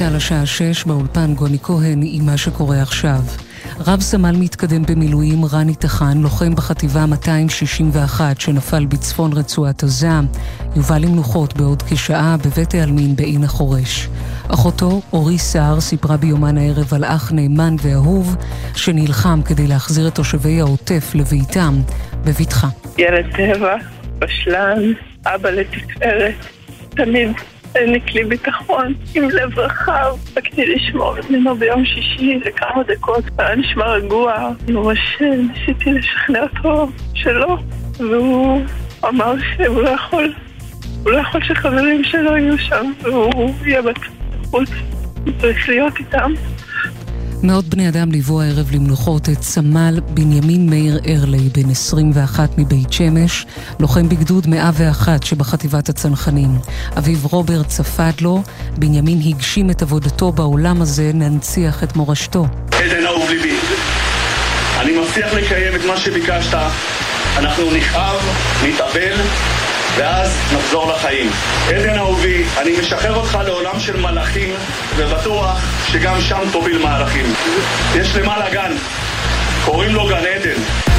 צה"ל השעה 6 באולפן גוני כהן עם מה שקורה עכשיו. רב סמל מתקדם במילואים רני טחן, לוחם בחטיבה 261 שנפל בצפון רצועת עזה, יובא למנוחות בעוד כשעה בבית העלמין בעין החורש. אחותו, אורי סער, סיפרה ביומן הערב על אח נאמן ואהוב שנלחם כדי להחזיר את תושבי העוטף לביתם בבטחה. ילד טבע, בשלן, אבא לתפארת, תמיד העניק לי ביטחון עם לב רחב. רציתי לשמור ממנו ביום שישי לכמה דקות, היה נשמע רגוע. ממש ניסיתי לשכנע אותו שלא, והוא אמר שהוא לא יכול, הוא לא יכול שחברים שלו יהיו שם, והוא יהיה בחוץ, הוא צריך להיות איתם. מאות בני אדם ליוו הערב למנוחות את סמל בנימין מאיר ארלי, בן 21 מבית שמש, לוחם בגדוד 101 שבחטיבת הצנחנים. אביו רוברט צפד לו, בנימין הגשים את עבודתו בעולם הזה, ננציח את מורשתו. עדן אהוב ליבי, אני מבטיח לקיים את מה שביקשת. אנחנו נכאב, נתאבל, ואז נחזור לחיים. עדן אהובי, אני משחרר אותך לעולם של מלאכים, ובטוח שגם שם תוביל מהלכים. יש למעלה גן, קוראים לו גן עדן.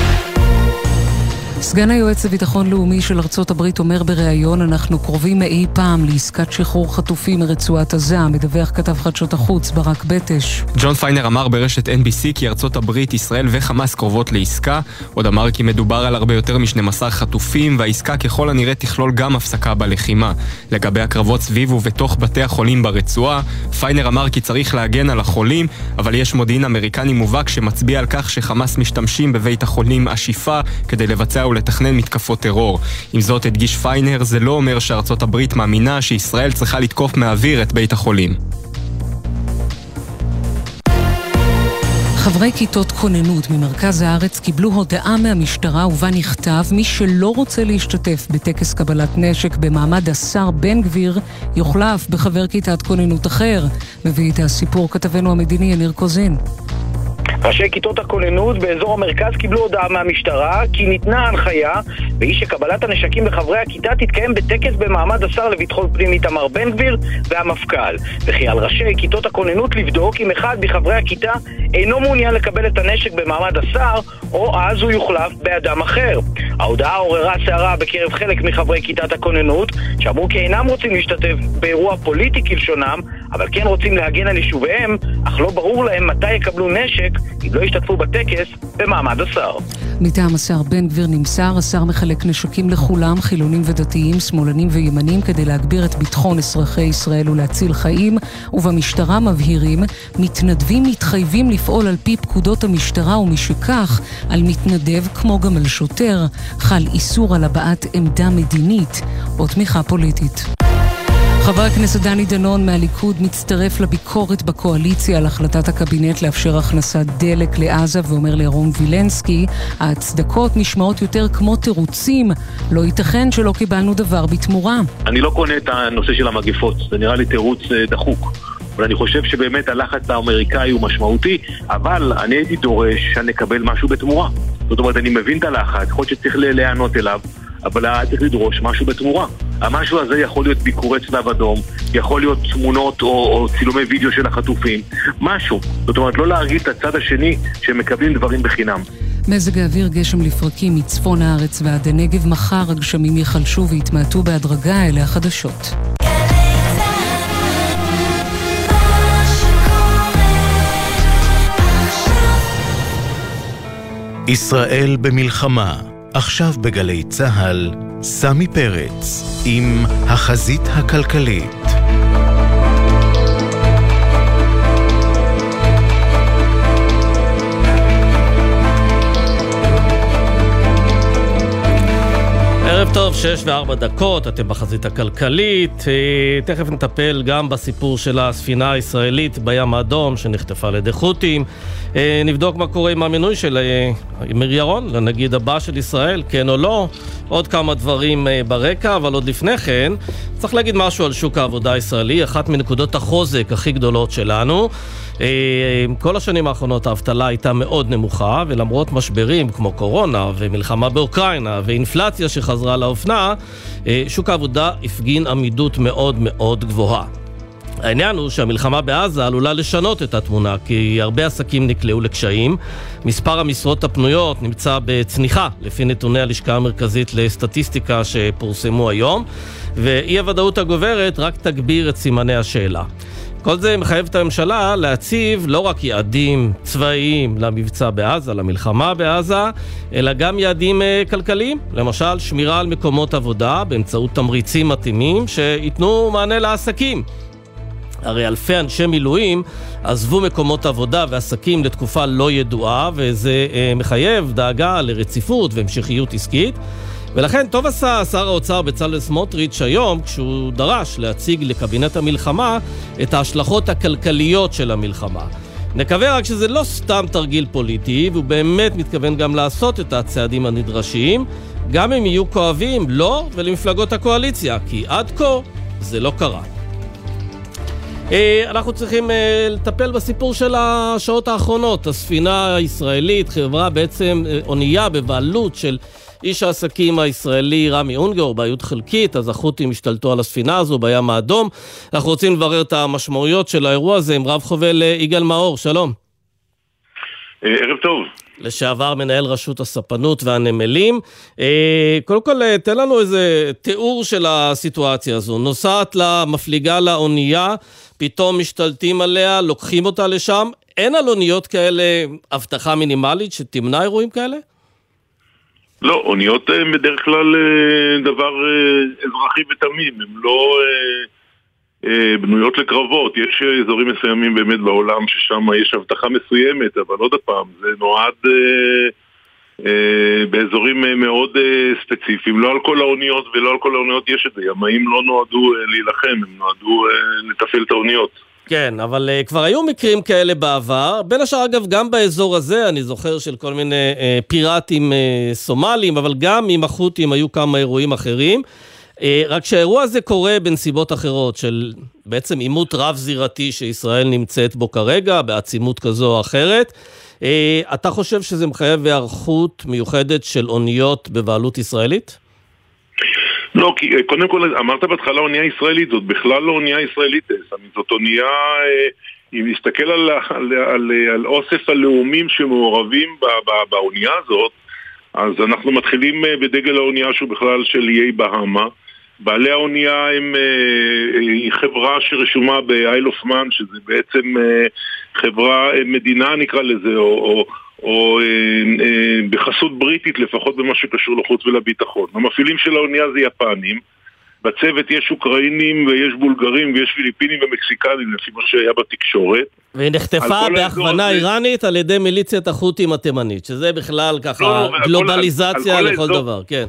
סגן היועץ לביטחון לאומי של ארצות הברית אומר בריאיון אנחנו קרובים מאי פעם לעסקת שחרור חטופים מרצועת עזה, מדווח כתב חדשות החוץ ברק בטש. ג'ון פיינר אמר ברשת NBC כי ארצות הברית, ישראל וחמאס קרובות לעסקה. עוד אמר כי מדובר על הרבה יותר מ-12 חטופים, והעסקה ככל הנראה תכלול גם הפסקה בלחימה. לגבי הקרבות סביב ובתוך בתי החולים ברצועה, פיינר אמר כי צריך להגן על החולים, אבל יש מודיעין אמריקני מובהק שמצביע על כך שחמאס משתמשים בבית החולים השיפה כדי לבצע ולתכנן מתקפות טרור. עם זאת, הדגיש פיינר, זה לא אומר שארצות הברית מאמינה שישראל צריכה לתקוף מהאוויר את בית החולים. חברי כיתות כוננות ממרכז הארץ קיבלו הודעה מהמשטרה ובה נכתב מי שלא רוצה להשתתף בטקס קבלת נשק במעמד השר בן גביר יוחלף בחבר כיתת כוננות אחר. מביא את הסיפור כתבנו המדיני יניר קוזין. ראשי כיתות הכוננות באזור המרכז קיבלו הודעה מהמשטרה כי ניתנה הנחיה והיא שקבלת הנשקים לחברי הכיתה תתקיים בטקס במעמד השר לביטחון פנים איתמר בן גביר והמפכ"ל וכי על ראשי כיתות הכוננות לבדוק אם אחד מחברי הכיתה אינו מעוניין לקבל את הנשק במעמד השר או אז הוא יוחלף באדם אחר. ההודעה עוררה סערה בקרב חלק מחברי כיתת הכוננות שאמרו כי אינם רוצים להשתתף באירוע פוליטי כלשונם אבל כן רוצים להגן על יישוביהם אך לא ברור להם מתי יקבלו נשק אם לא ישתתפו בטקס במעמד השר. מטעם השר בן גביר נמסר, השר מחלק נשקים לכולם, חילונים ודתיים, שמאלנים וימנים, כדי להגביר את ביטחון אזרחי ישראל ולהציל חיים, ובמשטרה מבהירים, מתנדבים מתחייבים לפעול על פי פקודות המשטרה, ומשכך, על מתנדב, כמו גם על שוטר, חל איסור על הבעת עמדה מדינית או תמיכה פוליטית. חבר הכנסת דני דנון מהליכוד מצטרף לביקורת בקואליציה על החלטת הקבינט לאפשר הכנסת דלק לעזה ואומר לירון וילנסקי, ההצדקות נשמעות יותר כמו תירוצים, לא ייתכן שלא קיבלנו דבר בתמורה. אני לא קונה את הנושא של המגפות, זה נראה לי תירוץ אה, דחוק. אבל אני חושב שבאמת הלחץ האמריקאי הוא משמעותי, אבל אני הייתי דורש שנקבל משהו בתמורה. זאת אומרת, אני מבין את הלחץ, יכול להיות שצריך להיענות אליו, אבל היה צריך לדרוש משהו בתמורה. המשהו הזה יכול להיות ביקורי צלב אדום, יכול להיות תמונות או, או צילומי וידאו של החטופים, משהו. זאת אומרת, לא להרגיל את הצד השני שהם מקבלים דברים בחינם. מזג האוויר גשם לפרקים מצפון הארץ ועד הנגב מחר הגשמים ייחלשו ויתמעטו בהדרגה אלה החדשות. ישראל במלחמה עכשיו בגלי צה"ל, סמי פרץ עם החזית הכלכלית. טוב, שש וארבע דקות, אתם בחזית הכלכלית. אה, תכף נטפל גם בסיפור של הספינה הישראלית בים האדום שנחטפה על ידי חות'ים. אה, נבדוק מה קורה עם המינוי של אה, אמיר ירון לנגיד הבא של ישראל, כן או לא. עוד כמה דברים ברקע, אבל עוד לפני כן, צריך להגיד משהו על שוק העבודה הישראלי, אחת מנקודות החוזק הכי גדולות שלנו. כל השנים האחרונות האבטלה הייתה מאוד נמוכה, ולמרות משברים כמו קורונה ומלחמה באוקראינה ואינפלציה שחזרה לאופנה, שוק העבודה הפגין עמידות מאוד מאוד גבוהה. העניין הוא שהמלחמה בעזה עלולה לשנות את התמונה, כי הרבה עסקים נקלעו לקשיים. מספר המשרות הפנויות נמצא בצניחה, לפי נתוני הלשכה המרכזית לסטטיסטיקה שפורסמו היום, ואי הוודאות הגוברת רק תגביר את סימני השאלה. כל זה מחייב את הממשלה להציב לא רק יעדים צבאיים למבצע בעזה, למלחמה בעזה, אלא גם יעדים אה, כלכליים. למשל, שמירה על מקומות עבודה באמצעות תמריצים מתאימים שייתנו מענה לעסקים. הרי אלפי אנשי מילואים עזבו מקומות עבודה ועסקים לתקופה לא ידועה, וזה אה, מחייב דאגה לרציפות והמשכיות עסקית. ולכן טוב עשה שר האוצר בצלאל סמוטריץ' היום כשהוא דרש להציג לקבינט המלחמה את ההשלכות הכלכליות של המלחמה. נקווה רק שזה לא סתם תרגיל פוליטי, והוא באמת מתכוון גם לעשות את הצעדים הנדרשים, גם אם יהיו כואבים לו לא, ולמפלגות הקואליציה, כי עד כה זה לא קרה. אה, אנחנו צריכים אה, לטפל בסיפור של השעות האחרונות. הספינה הישראלית, חברה בעצם, אה, אונייה בבעלות של איש העסקים הישראלי רמי אונגר, בעיות חלקית, אז החות'ים השתלטו על הספינה הזו בים האדום. אנחנו רוצים לברר את המשמעויות של האירוע הזה עם רב חובל יגאל מאור, שלום. ערב טוב. לשעבר מנהל רשות הספנות והנמלים. קודם כל, תן לנו איזה תיאור של הסיטואציה הזו. נוסעת לה, מפליגה לאונייה, פתאום משתלטים עליה, לוקחים אותה לשם. אין על אוניות כאלה אבטחה מינימלית שתמנע אירועים כאלה? לא, אוניות הן בדרך כלל אה, דבר אה, אזרחי ותמים, הן לא אה, בנויות לקרבות. יש אזורים מסוימים באמת בעולם ששם יש אבטחה מסוימת, אבל עוד פעם, זה נועד באזורים מאוד ספציפיים. לא על כל האוניות ולא על כל האוניות יש את זה. ימאים לא נועדו להילחם, הם נועדו לתפעל את האוניות. כן, אבל uh, כבר היו מקרים כאלה בעבר, בין השאר אגב גם באזור הזה, אני זוכר של כל מיני uh, פיראטים uh, סומלים, אבל גם עם החות'ים היו כמה אירועים אחרים. Uh, רק שהאירוע הזה קורה בנסיבות אחרות, של בעצם עימות רב-זירתי שישראל נמצאת בו כרגע, בעצימות כזו או אחרת. Uh, אתה חושב שזה מחייב היערכות מיוחדת של אוניות בבעלות ישראלית? לא, כי אה, קודם כל אמרת בהתחלה אונייה ישראלית, זאת בכלל לא אונייה ישראלית, אה, זאת אונייה, אה, אם נסתכל על, על, על, על אוסף הלאומים שמעורבים באונייה הזאת, אז אנחנו מתחילים בדגל האונייה שהוא בכלל של איי בהאמה. בעלי האונייה הם, היא חברה שרשומה ב-Isle of Man, שזה בעצם חברה, מדינה נקרא לזה, או, או, או אה, אה, בחסות בריטית לפחות במה שקשור לחוץ ולביטחון. המפעילים של האונייה זה יפנים, בצוות יש אוקראינים ויש בולגרים ויש פיליפינים ומקסיקנים לפי מה שהיה בתקשורת. והיא נחטפה בהכוונה הזה... איראנית על ידי מיליציית החות'ים התימנית, שזה בכלל ככה לא, גלובליזציה לכל האזור... דבר, כן.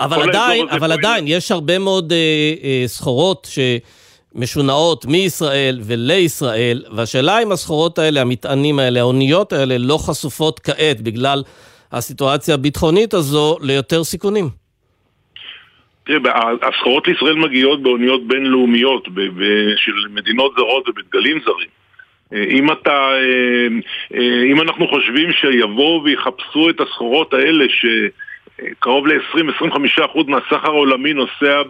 אבל עדיין, אבל עדיין, יש הרבה מאוד אה, אה, סחורות ש... משונעות מישראל ולישראל, והשאלה אם הסחורות האלה, המטענים האלה, האוניות האלה, לא חשופות כעת בגלל הסיטואציה הביטחונית הזו ליותר סיכונים. תראה, הסחורות לישראל מגיעות באוניות בינלאומיות של מדינות זרות ובדגלים זרים. אם אתה, אה, אה, אם אנחנו חושבים שיבואו ויחפשו את הסחורות האלה ש... קרוב ל-20-25% מהסחר העולמי נוסע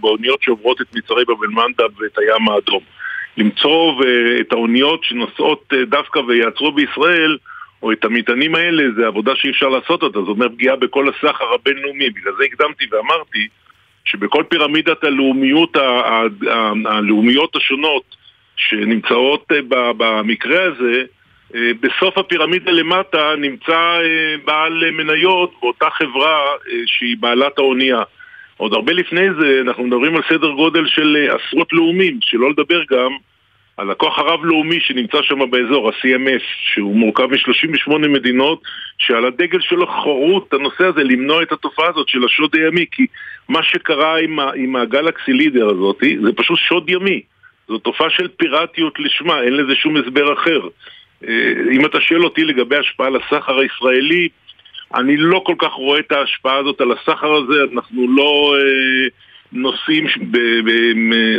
באוניות שעוברות את מצרי בבל מנדב ואת הים האדום. למצוא את האוניות שנוסעות אה, דווקא ויעצרו בישראל, או את המטענים האלה, זה עבודה שאי אפשר לעשות אותה, זאת אומרת פגיעה בכל הסחר הבינלאומי. בגלל זה הקדמתי ואמרתי שבכל פירמידת הלאומיות, הלאומיות השונות שנמצאות אה, במקרה הזה, אה, בסוף הפירמידה למטה נמצא אה, בעל מניות באותה חברה אה, שהיא בעלת האונייה. עוד הרבה לפני זה אנחנו מדברים על סדר גודל של עשרות לאומים, שלא לדבר גם על הכוח הרב-לאומי שנמצא שם באזור, ה-CMS, שהוא מורכב מ-38 מדינות, שעל הדגל שלו חרו את הנושא הזה, למנוע את התופעה הזאת של השוד הימי, כי מה שקרה עם, עם הגלקסי לידר הזאת, זה פשוט שוד ימי. זו תופעה של פיראטיות לשמה, אין לזה שום הסבר אחר. אה, אם אתה שואל אותי לגבי השפעה על הסחר הישראלי, אני לא כל כך רואה את ההשפעה הזאת על הסחר הזה, אנחנו לא אה, נוסעים,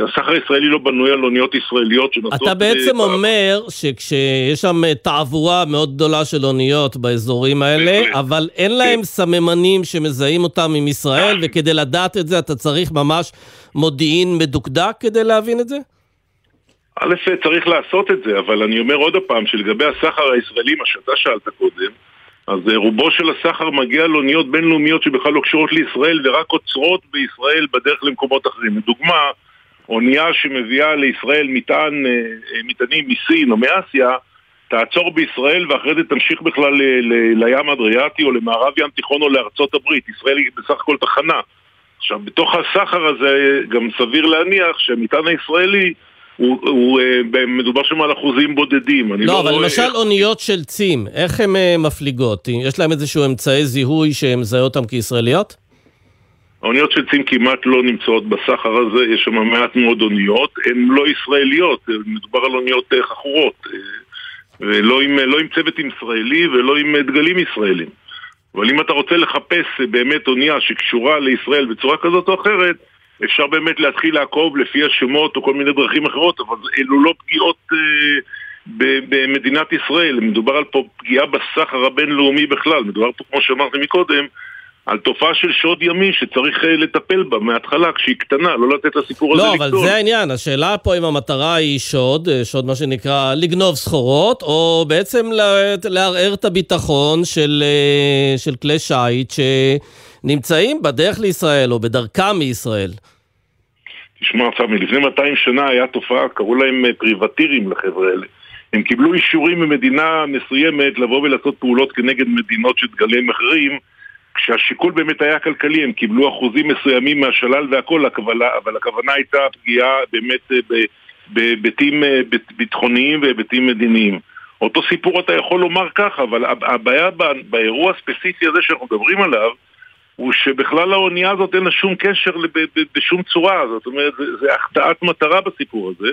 הסחר הישראלי לא בנוי על אוניות ישראליות שנוסעות... אתה בעצם אומר שכשיש שם תעבורה מאוד גדולה של אוניות באזורים האלה, אבל אין כן. להם סממנים שמזהים אותם עם ישראל, וכדי לדעת את זה אתה צריך ממש מודיעין מדוקדק כדי להבין את זה? א', צריך לעשות את זה, אבל אני אומר עוד פעם שלגבי הסחר הישראלי, מה שאתה שאלת קודם, אז אה, רובו של הסחר מגיע על אוניות בינלאומיות שבכלל לא קשורות לישראל ורק עוצרות בישראל בדרך למקומות אחרים. לדוגמה, אונייה שמביאה לישראל מטען, אה, אה, מטענים מסין או מאסיה, תעצור בישראל ואחרי זה תמשיך בכלל ל- ל- לים אדריאטי או למערב ים תיכון או לארצות הברית. ישראל היא בסך הכל תחנה. עכשיו, בתוך הסחר הזה גם סביר להניח שהמטען הישראלי הוא, הוא, הוא מדובר שם על אחוזים בודדים. לא, לא אבל רואה... למשל. אוניות של צים, איך הן מפליגות? יש להם איזשהו אמצעי זיהוי שמזהה אותם כישראליות? האוניות של צים כמעט לא נמצאות בסחר הזה, יש שם מעט מאוד אוניות, הן לא ישראליות, מדובר על אוניות חכורות, ולא עם, לא עם צוות ישראלי ולא עם דגלים ישראלים. אבל אם אתה רוצה לחפש באמת אונייה שקשורה לישראל בצורה כזאת או אחרת, אפשר באמת להתחיל לעקוב לפי השמות או כל מיני דרכים אחרות, אבל אלו לא פגיעות אה, במדינת ישראל, מדובר על פה פגיעה בסחר הבינלאומי בכלל, מדובר פה, כמו שאמרתי מקודם, על תופעה של שוד ימי שצריך אה, לטפל בה מההתחלה כשהיא קטנה, לא לתת לסיפור הזה לקטון. לא, אבל זה העניין, השאלה פה אם המטרה היא שוד, אה, שוד מה שנקרא לגנוב סחורות, או בעצם לערער את הביטחון של, אה, של כלי שיט שנמצאים בדרך לישראל או בדרכם מישראל. תשמע, עכשיו, מלפני 200 שנה היה תופעה, קראו להם פריבטירים לחבר'ה האלה. הם קיבלו אישורים ממדינה מסוימת לבוא ולעשות פעולות כנגד מדינות של דגלים אחרים כשהשיקול באמת היה כלכלי, הם קיבלו אחוזים מסוימים מהשלל והכל, אבל הכוונה הייתה פגיעה באמת אה, בהיבטים אה, ביטחוניים והיבטים מדיניים. אותו סיפור אתה יכול לומר ככה, אבל הבעיה באירוע הספציפי הזה שאנחנו מדברים עליו, הוא שבכלל האונייה הזאת אין לה שום קשר בשום צורה, זאת אומרת, זה החטאת מטרה בסיפור הזה,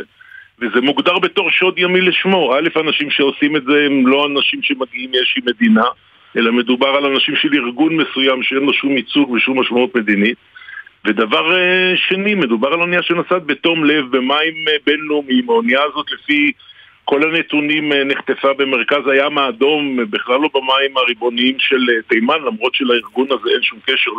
וזה מוגדר בתור שוד ימי לשמו. א', אנשים שעושים את זה הם לא אנשים שמגיעים מאיזושהי מדינה, אלא מדובר על אנשים של ארגון מסוים שאין לו שום ייצוג ושום משמעות מדינית. ודבר אה, שני, מדובר על אונייה שנוסעת בתום לב במים אה, בינלאומיים. האונייה הזאת לפי כל הנתונים אה, נחטפה במרכז הים האדום, בכלל לא במים הריבוניים של תימן, למרות שלארגון הזה אין שום קשר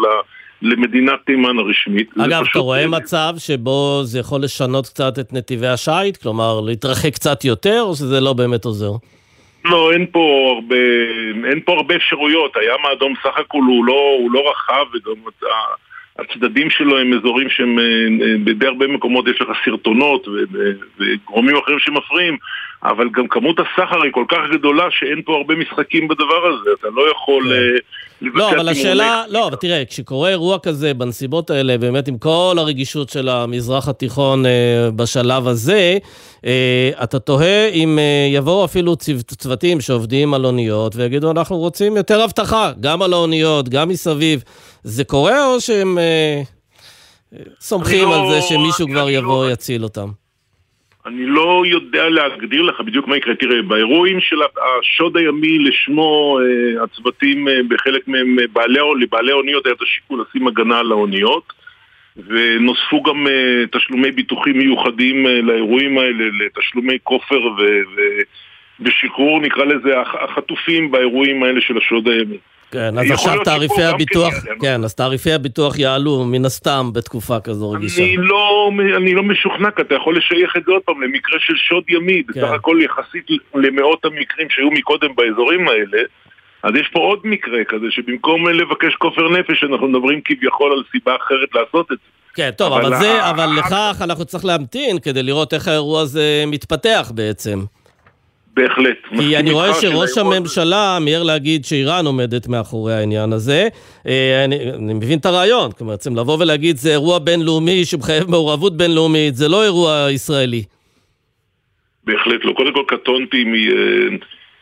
למדינת תימן הרשמית. אגב, אתה רואה מצב שבו זה יכול לשנות קצת את נתיבי השיט? כלומר, להתרחק קצת יותר, או שזה לא באמת עוזר? לא, אין פה הרבה, אין פה הרבה אפשרויות. הים האדום סך הכל הוא לא, הוא לא רחב, וגם הצדדים שלו הם אזורים שהם, אה, בדי הרבה מקומות יש לך סרטונות וגורמים אחרים שמפריעים, אבל גם כמות הסחר היא כל כך גדולה שאין פה הרבה משחקים בדבר הזה, אתה לא יכול... כן. אה, לא, אבל השאלה, לא, אבל תראה, כשקורה אירוע כזה בנסיבות האלה, באמת עם כל הרגישות של המזרח התיכון אה, בשלב הזה, אה, אתה תוהה אם אה, יבואו אפילו צוות, צוותים שעובדים על אוניות ויגידו, אנחנו רוצים יותר אבטחה, גם על האוניות, גם מסביב. זה קורה או שהם אה, סומכים לא, על זה שמישהו כבר יבוא ויציל לא... אותם? אני לא יודע להגדיר לך בדיוק מה יקרה. תראה, באירועים של השוד הימי לשמו אה, הצוותים, אה, בחלק מהם אה, בעלי, לבעלי האוניות היה את השיקול לשים הגנה על האוניות ונוספו גם תשלומי ביטוחים מיוחדים לאירועים האלה, לתשלומי כופר ו... ושחרור, נקרא לזה, החטופים באירועים האלה של השוד הימי. כן, אז עכשיו תעריפי הביטוח, כן, כן, אז תעריפי הביטוח יעלו מן הסתם בתקופה כזו רגישה. אני לא, אני לא משוכנע, כי אתה יכול לשייך את זה עוד פעם למקרה של שוד ימי, כן. בסך הכל יחסית למאות המקרים שהיו מקודם באזורים האלה. אז יש פה עוד מקרה כזה, שבמקום לבקש כופר נפש, אנחנו מדברים כביכול על סיבה אחרת לעשות את זה. כן, טוב, אבל, אבל זה, אבל לכך אנחנו צריך להמתין כדי לראות איך האירוע הזה מתפתח בעצם. בהחלט. כי אני רואה שראש הממשלה מיהר להגיד שאיראן עומדת מאחורי העניין הזה. אה, אני, אני מבין את הרעיון, כלומר, בעצם לבוא ולהגיד זה אירוע בינלאומי שמחייב מעורבות בינלאומית, זה לא אירוע ישראלי. בהחלט לא. קודם כל קטונתי מ... אה,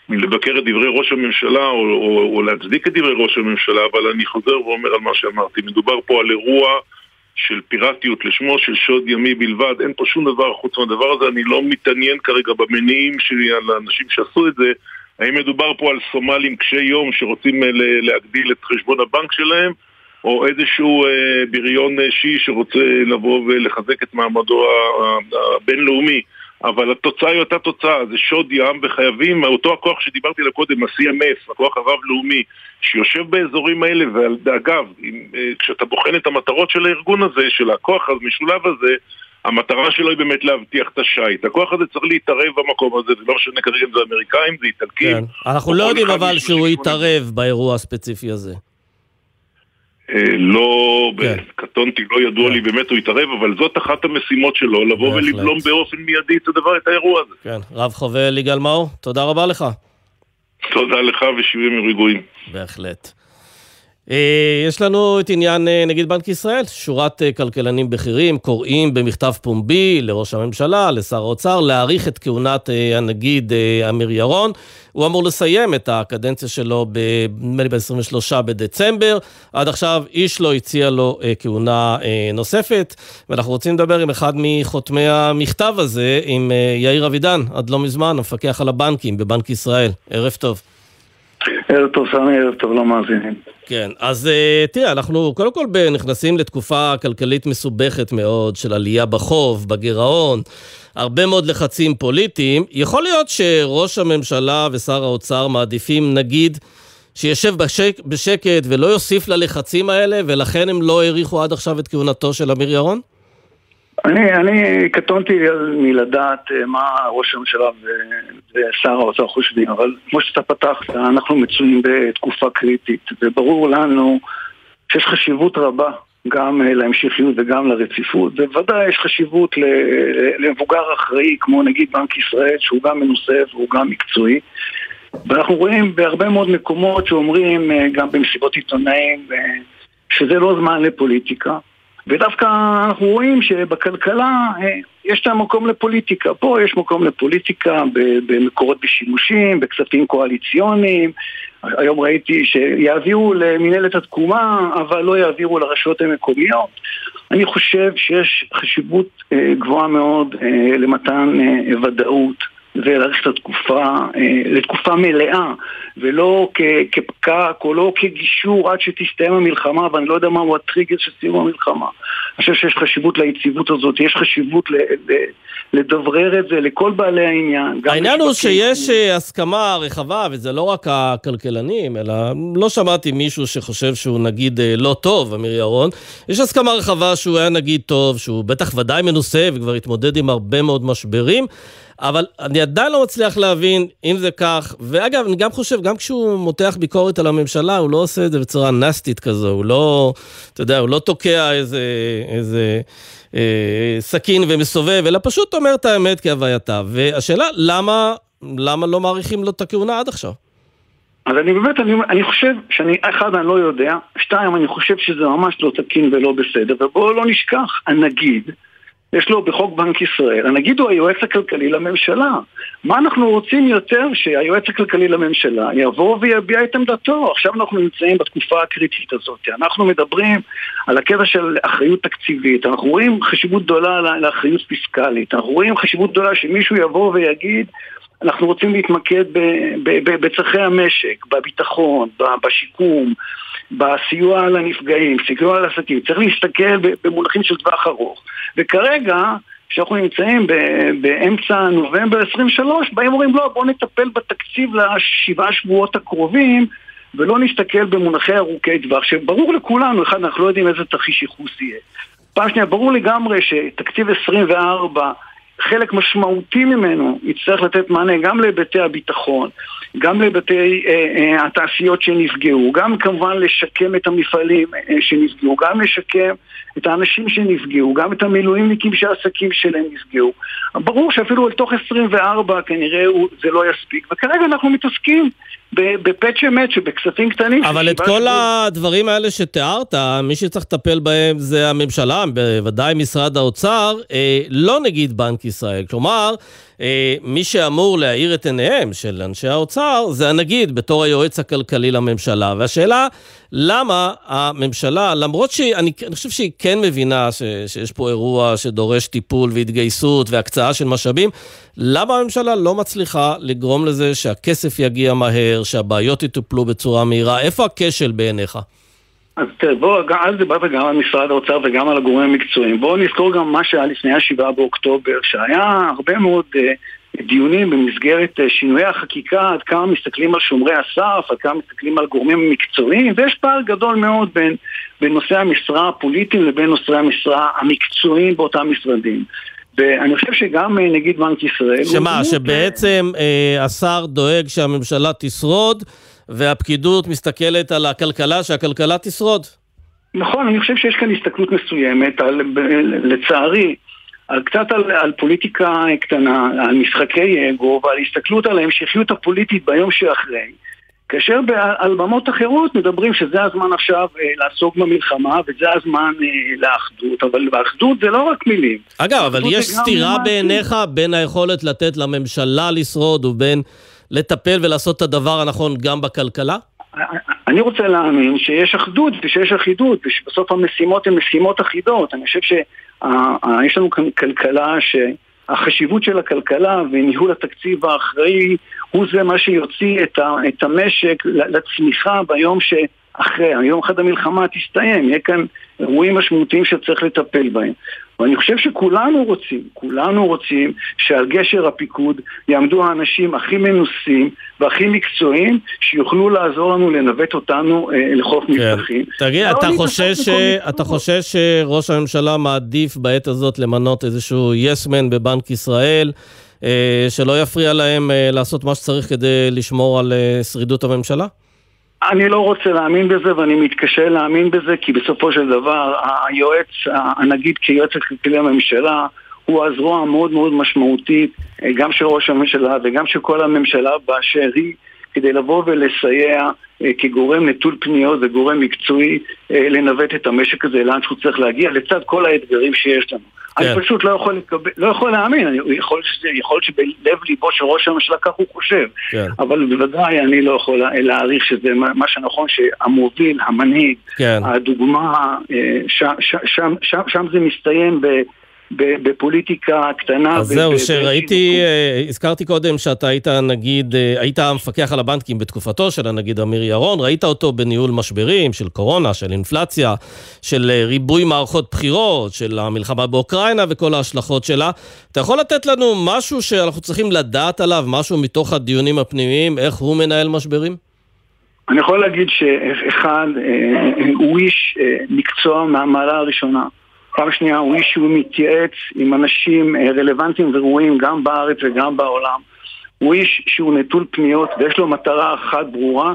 מלבקר את דברי ראש הממשלה או, או, או להצדיק את דברי ראש הממשלה, אבל אני חוזר ואומר על מה שאמרתי. מדובר פה על אירוע של פיראטיות לשמו של שוד ימי בלבד, אין פה שום דבר חוץ מהדבר הזה, אני לא מתעניין כרגע במניעים שלי על האנשים שעשו את זה, האם מדובר פה על סומלים קשי יום שרוצים אה, להגדיל את חשבון הבנק שלהם, או איזשהו אה, בריון שיעי שרוצה לבוא ולחזק את מעמדו הבינלאומי. אבל התוצאה היא אותה תוצאה, זה שוד ים וחייבים, אותו הכוח שדיברתי עליו קודם, ה-CMF, הכוח הרב-לאומי, שיושב באזורים האלה, ואגב, אה, כשאתה בוחן את המטרות של הארגון הזה, של הכוח המשולב הזה, המטרה שלו היא באמת להבטיח את השייט. הכוח הזה צריך להתערב במקום הזה, זה לא משנה כרגע אם זה אמריקאים, זה איטלקים. כן. אנחנו לא יודעים אבל שהוא יתערב באירוע הספציפי הזה. אה, לא, כן. קטונתי, לא ידוע כן. לי באמת הוא יתערב, אבל זאת אחת המשימות שלו, לבוא ולבלום באופן מיידי את הדבר, את האירוע הזה. כן, רב חובל יגאל מאור, תודה רבה לך. תודה לך ושירים רגועים. בהחלט. אה, יש לנו את עניין אה, נגיד בנק ישראל, שורת אה, כלכלנים בכירים קוראים במכתב פומבי לראש הממשלה, לשר האוצר, להאריך את כהונת הנגיד אמיר ירון. הוא אמור לסיים את הקדנציה שלו, נדמה לי ב-23 בדצמבר. עד עכשיו איש לא הציע לו כהונה נוספת, ואנחנו רוצים לדבר עם אחד מחותמי המכתב הזה, עם יאיר אבידן, עד לא מזמן, המפקח על הבנקים בבנק ישראל. ערב טוב. ערב טוב, סמי, ערב טוב למאזינים. כן, אז uh, תראה, אנחנו קודם כל נכנסים לתקופה כלכלית מסובכת מאוד של עלייה בחוב, בגירעון, הרבה מאוד לחצים פוליטיים. יכול להיות שראש הממשלה ושר האוצר מעדיפים, נגיד, שישב בשק, בשקט ולא יוסיף ללחצים האלה, ולכן הם לא האריכו עד עכשיו את כהונתו של אמיר ירון? אני, אני קטונתי מלדעת אה, מה ראש הממשלה ושר האוצר חושבים, אבל כמו שאתה פתחת, אנחנו מצויים בתקופה קריטית, וברור לנו שיש חשיבות רבה גם אה, להמשכיות וגם לרציפות, ובוודאי יש חשיבות למבוגר אחראי כמו נגיד בנק ישראל, שהוא גם מנוסה והוא גם מקצועי. ואנחנו רואים בהרבה מאוד מקומות שאומרים, אה, גם במסיבות עיתונאים, שזה לא זמן לפוליטיקה. ודווקא אנחנו רואים שבכלכלה אה, יש את המקום לפוליטיקה. פה יש מקום לפוליטיקה במקורות בשימושים, בכספים קואליציוניים. היום ראיתי שיעבירו למנהלת התקומה, אבל לא יעבירו לרשויות המקומיות. אני חושב שיש חשיבות אה, גבוהה מאוד אה, למתן ודאות ולהאריך את התקופה אה, לתקופה מלאה ולא כפקק או לא כגישור עד שתסתיים המלחמה ואני לא יודע מהו הטריגר של סיום המלחמה. אני חושב שיש חשיבות ליציבות הזאת, יש חשיבות ל, ל, לדברר את זה לכל בעלי העניין. העניין הוא שיש אה, הסכמה רחבה, וזה לא רק הכלכלנים, אלא לא שמעתי מישהו שחושב שהוא נגיד אה, לא טוב, אמיר ירון. יש הסכמה רחבה שהוא היה נגיד טוב, שהוא בטח ודאי מנוסה וכבר התמודד עם הרבה מאוד משברים. אבל אני עדיין לא מצליח להבין אם זה כך, ואגב, אני גם חושב, גם כשהוא מותח ביקורת על הממשלה, הוא לא עושה את זה בצורה נסטית כזו, הוא לא, אתה יודע, הוא לא תוקע איזה, איזה אה, סכין ומסובב, אלא פשוט אומר את האמת כהווייתה. והשאלה, למה, למה לא מאריכים לו את הכהונה עד עכשיו? אז אני באמת, אני, אני חושב שאני, אחד, אני לא יודע, שתיים, אני חושב שזה ממש לא תקין ולא בסדר, ובואו לא נשכח, הנגיד, יש לו בחוק בנק ישראל, הנגיד הוא היועץ הכלכלי לממשלה. מה אנחנו רוצים יותר שהיועץ הכלכלי לממשלה יבוא ויביע את עמדתו? עכשיו אנחנו נמצאים בתקופה הקריטית הזאת. אנחנו מדברים על הקטע של אחריות תקציבית, אנחנו רואים חשיבות גדולה לאחריות פיסקלית, אנחנו רואים חשיבות גדולה שמישהו יבוא ויגיד אנחנו רוצים להתמקד בצרכי המשק, בביטחון, בשיקום, בסיוע לנפגעים, סיוע לעסקים. צריך להסתכל במונחים של טווח ארוך. וכרגע, כשאנחנו נמצאים באמצע נובמבר 23, באים ואומרים לא, בואו נטפל בתקציב לשבעה שבועות הקרובים ולא נסתכל במונחי ארוכי טווח, שברור לכולנו, אחד, אנחנו לא יודעים איזה תרחיש ייחוס יהיה. פעם שנייה, ברור לגמרי שתקציב 24 חלק משמעותי ממנו יצטרך לתת מענה גם להיבטי הביטחון, גם להיבטי אה, אה, התעשיות שנפגעו, גם כמובן לשקם את המפעלים אה, שנפגעו, גם לשקם את האנשים שנפגעו, גם את המילואימניקים שהעסקים שלהם נפגעו. ברור שאפילו לתוך 24 כנראה זה לא יספיק, וכרגע אנחנו מתעסקים בפאצ'י מאצ'י, בכספים קטנים. אבל את כל הדברים האלה שתיארת, מי שצריך לטפל בהם זה הממשלה, בוודאי משרד האוצר, אה, לא נגיד בנק ישראל. כלומר, מי שאמור להאיר את עיניהם של אנשי האוצר זה הנגיד בתור היועץ הכלכלי לממשלה. והשאלה, למה הממשלה, למרות שאני חושב שהיא כן מבינה ש, שיש פה אירוע שדורש טיפול והתגייסות והקצאה של משאבים, למה הממשלה לא מצליחה לגרום לזה שהכסף יגיע מהר, שהבעיות יטופלו בצורה מהירה? איפה הכשל בעיניך? אז תראה, בואו, אז דיברת גם על משרד האוצר וגם על הגורמים המקצועיים. בואו נזכור גם מה שהיה לפני השבעה באוקטובר, שהיה הרבה מאוד uh, דיונים במסגרת אה, שינויי החקיקה, עד כמה מסתכלים על שומרי הסף, עד כמה מסתכלים על גורמים מקצועיים, ויש פער גדול מאוד בין, בין נושאי המשרה הפוליטיים לבין נושאי המשרה המקצועיים באותם משרדים. ואני חושב שגם אה, נגיד בנק ישראל... שמה, שבעצם אה, השר דואג שהממשלה תשרוד, והפקידות מסתכלת על הכלכלה, שהכלכלה תשרוד. נכון, אני חושב שיש כאן הסתכלות מסוימת, על, לצערי, על קצת על, על פוליטיקה קטנה, על משחקי אגו ועל הסתכלות על ההמשכיות הפוליטית ביום שאחרי. כאשר על במות אחרות מדברים שזה הזמן עכשיו אה, לעסוק במלחמה וזה הזמן אה, לאחדות, אבל באחדות זה לא רק מילים. אגב, אבל יש סתירה בעיניך בין היכולת לתת לממשלה לשרוד ובין לטפל ולעשות את הדבר הנכון גם בכלכלה? אני רוצה להאמין שיש אחדות ושיש אחידות ושבסוף המשימות הן משימות אחידות. אני חושב שיש לנו כאן כלכלה שהחשיבות של הכלכלה וניהול התקציב האחראי הוא זה מה שיוציא את, ה, את המשק לצמיחה ביום שאחרי, היום אחד המלחמה תסתיים, יהיה כאן אירועים משמעותיים שצריך לטפל בהם. ואני חושב שכולנו רוצים, כולנו רוצים שעל גשר הפיקוד יעמדו האנשים הכי מנוסים והכי מקצועיים שיוכלו לעזור לנו לנווט אותנו אה, לחוף כן. מבטחים. תגיד, אתה חושש, ש... אתה חושש שראש הממשלה מעדיף בעת הזאת למנות איזשהו יסמן yes בבנק ישראל? אה, שלא יפריע להם אה, לעשות מה שצריך כדי לשמור על אה, שרידות הממשלה? אני לא רוצה להאמין בזה ואני מתקשה להאמין בזה כי בסופו של דבר היועץ, הנגיד כיועץ הכלכלי לממשלה הוא הזרוע המאוד מאוד משמעותית גם של ראש הממשלה וגם של כל הממשלה באשר היא כדי לבוא ולסייע כגורם נטול פניות וגורם מקצועי לנווט את המשק הזה לאן שהוא צריך להגיע לצד כל האתגרים שיש לנו. כן. אני פשוט לא יכול, לקבל, לא יכול להאמין, אני, יכול, שזה, יכול שבלב ליבו של ראש הממשלה כך הוא חושב, כן. אבל בוודאי אני לא יכול להעריך שזה מה שנכון, שהמוביל, המנהיג, כן. הדוגמה, אה, שם, שם, שם, שם, שם זה מסתיים ב... בפוליטיקה קטנה. אז זהו, שראיתי, אה, הזכרתי קודם שאתה היית נגיד, אה, היית המפקח על הבנקים בתקופתו של הנגיד אמיר ירון, ראית אותו בניהול משברים של קורונה, של אינפלציה, של אה, ריבוי מערכות בחירות, של המלחמה באוקראינה וכל ההשלכות שלה. אתה יכול לתת לנו משהו שאנחנו צריכים לדעת עליו, משהו מתוך הדיונים הפנימיים, איך הוא מנהל משברים? אני יכול להגיד שאחד, הוא איש מקצוע מהמעלה הראשונה. פעם שנייה הוא איש שהוא מתייעץ עם אנשים אה, רלוונטיים וראויים גם בארץ וגם בעולם. הוא איש שהוא נטול פניות ויש לו מטרה אחת ברורה,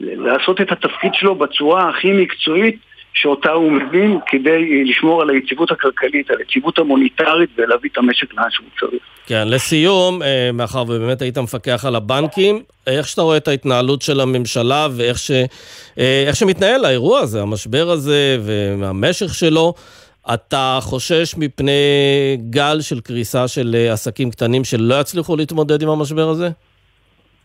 לעשות את התפקיד שלו בצורה הכי מקצועית שאותה הוא מבין כדי אה, לשמור על היציבות הכלכלית, על היציבות המוניטרית ולהביא את המשק לאן שהוא צריך. כן, לסיום, אה, מאחר ובאמת היית מפקח על הבנקים, איך שאתה רואה את ההתנהלות של הממשלה ואיך ש, שמתנהל האירוע הזה, המשבר הזה והמשך שלו, אתה חושש מפני גל של קריסה של אה, עסקים קטנים שלא יצליחו להתמודד עם המשבר הזה?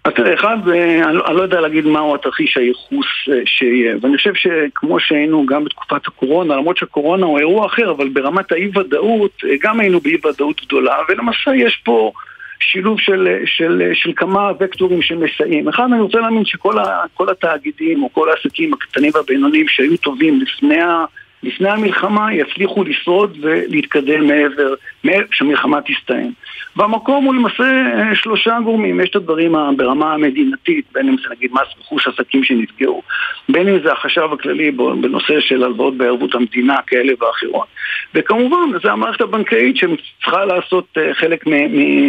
תראה, אחד, אה, אני לא, יודע להגיד מהו התרחיש הייחוס אה, שיהיה, ואני חושב שכמו שהיינו גם בתקופת הקורונה, למרות שהקורונה הוא אירוע אחר, אבל ברמת האי-ודאות, גם היינו באי-ודאות גדולה, ולמעשה יש פה שילוב של, של, של כמה וקטורים שמסייעים. אחד, אני רוצה להאמין שכל ה, התאגידים או כל העסקים הקטנים והבינוניים שהיו טובים לפני ה... לפני המלחמה יצליחו לשרוד ולהתקדם מעבר, שהמלחמה תסתיים. והמקום הוא למעשה אה, שלושה גורמים, יש את הדברים ברמה המדינתית, בין אם זה נגיד מס רכוש עסקים שנפגעו, בין אם זה החשב הכללי בנושא של הלוואות בערבות המדינה כאלה ואחרות, וכמובן זה המערכת הבנקאית שצריכה לעשות אה, חלק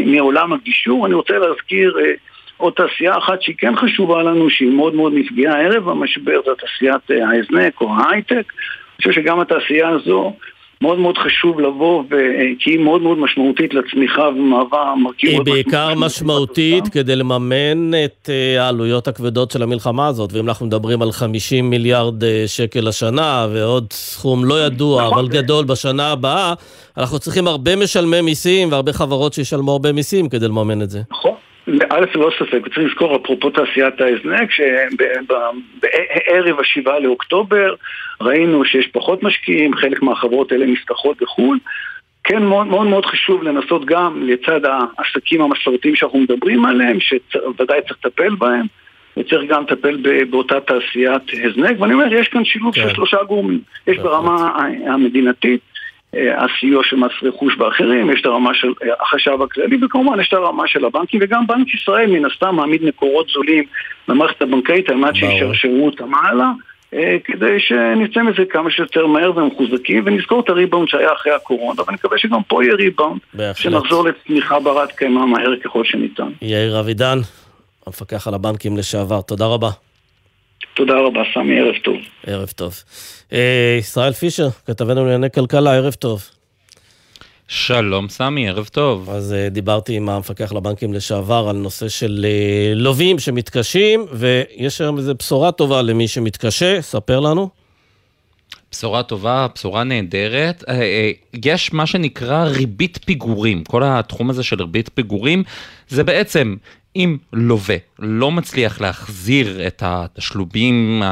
מעולם הגישור, אני רוצה להזכיר אה, עוד תעשייה אחת שהיא כן חשובה לנו, שהיא מאוד מאוד נפגעה ערב המשבר, זו תעשיית ההזנק או ההייטק. חושב שגם התעשייה הזו מאוד מאוד חשוב לבוא, כי היא מאוד מאוד משמעותית לצמיחה ומהווה מרכיב... היא בעיקר משמעותית כדי לממן את אה, העלויות הכבדות של המלחמה הזאת, ואם אנחנו מדברים על 50 מיליארד אה, שקל לשנה, ועוד סכום לא ידוע. אבל גדול בשנה הבאה, אנחנו צריכים הרבה משלמי מיסים והרבה חברות שישלמו הרבה מיסים כדי לממן את זה. נכון. א', ללא ספק, וצריך לזכור אפרופו תעשיית ההזנק, שבערב השבעה לאוקטובר ראינו שיש פחות משקיעים, חלק מהחברות האלה נפתחות בחו"ל. כן, מאוד מאוד מאוד חשוב לנסות גם לצד העסקים המסורתיים שאנחנו מדברים עליהם, שוודאי צריך לטפל בהם, וצריך גם לטפל באותה תעשיית הזנק, ואני אומר, יש כאן שילוב כן. של שלושה גורמים. יש ברמה המדינתית, הסיוע של מס רכוש ואחרים, יש את הרמה של החשב הכללי וכמובן יש את הרמה של הבנקים וגם בנק ישראל מן הסתם מעמיד מקורות זולים למערכת הבנקאית על מנת שישרשרו אותם הלאה כדי שנצא מזה כמה שיותר מהר ומחוזקים ונזכור את הריבאונד שהיה אחרי הקורונה ואני מקווה שגם פה יהיה ריבאונד שנחזור לצמיחה ברת קיימא מהר ככל שניתן. יאיר אבידן, המפקח על הבנקים לשעבר, תודה רבה. תודה רבה, סמי, ערב טוב. ערב טוב. אה, ישראל פישר, כתבנו לענייני כלכלה, ערב טוב. שלום סמי, ערב טוב. אז אה, דיברתי עם המפקח לבנקים לשעבר על נושא של אה, לווים שמתקשים, ויש היום איזו בשורה טובה למי שמתקשה, ספר לנו. בשורה טובה, בשורה נהדרת. יש מה שנקרא ריבית פיגורים. כל התחום הזה של ריבית פיגורים זה בעצם אם לווה לא מצליח להחזיר את התשלומים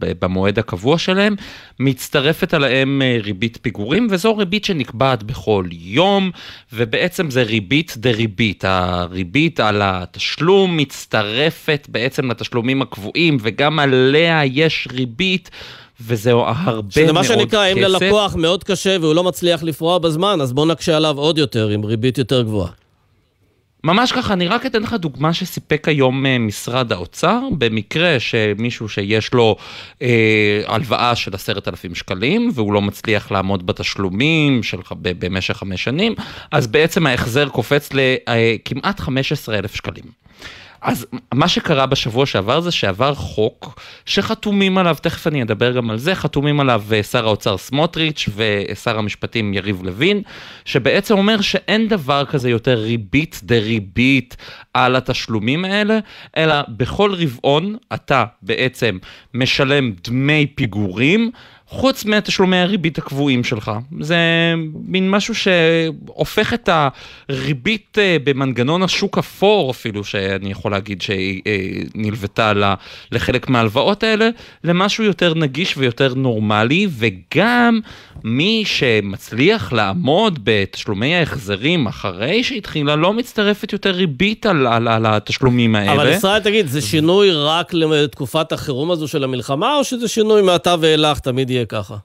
במועד הקבוע שלהם, מצטרפת עליהם אה, ריבית פיגורים, וזו ריבית שנקבעת בכל יום, ובעצם זה ריבית דריבית. הריבית על התשלום מצטרפת בעצם לתשלומים הקבועים, וגם עליה יש ריבית. וזה הרבה מאוד כסף. שזה מה שנקרא, אם ללקוח מאוד קשה והוא לא מצליח לפרוע בזמן, אז בוא נקשה עליו עוד יותר, עם ריבית יותר גבוהה. ממש ככה, אני רק אתן לך דוגמה שסיפק היום אה, משרד האוצר, במקרה שמישהו שיש לו אה, הלוואה של עשרת אלפים שקלים, והוא לא מצליח לעמוד בתשלומים שלך במשך חמש שנים, אז בעצם ההחזר קופץ לכמעט אה, 15 אלף שקלים. אז מה שקרה בשבוע שעבר זה שעבר חוק שחתומים עליו, תכף אני אדבר גם על זה, חתומים עליו אה, שר האוצר סמוטריץ' ושר המשפטים יריב לוין, שבעצם אומר שאין דבר כזה יותר ריבית דריבית על התשלומים האלה, אלא בכל רבעון אתה בעצם משלם דמי פיגורים. חוץ מתשלומי הריבית הקבועים שלך. זה מין משהו שהופך את הריבית אה, במנגנון השוק אפור אפילו, שאני יכול להגיד שהיא אה, נלוותה לחלק מההלוואות האלה, למשהו יותר נגיש ויותר נורמלי, וגם מי שמצליח לעמוד בתשלומי ההחזרים אחרי שהתחילה, לא מצטרפת יותר ריבית על, על, על התשלומים האלה. אבל ישראל, תגיד, זה שינוי רק לתקופת החירום הזו של המלחמה, או שזה שינוי מעתה ואילך תמיד יהיה ככה?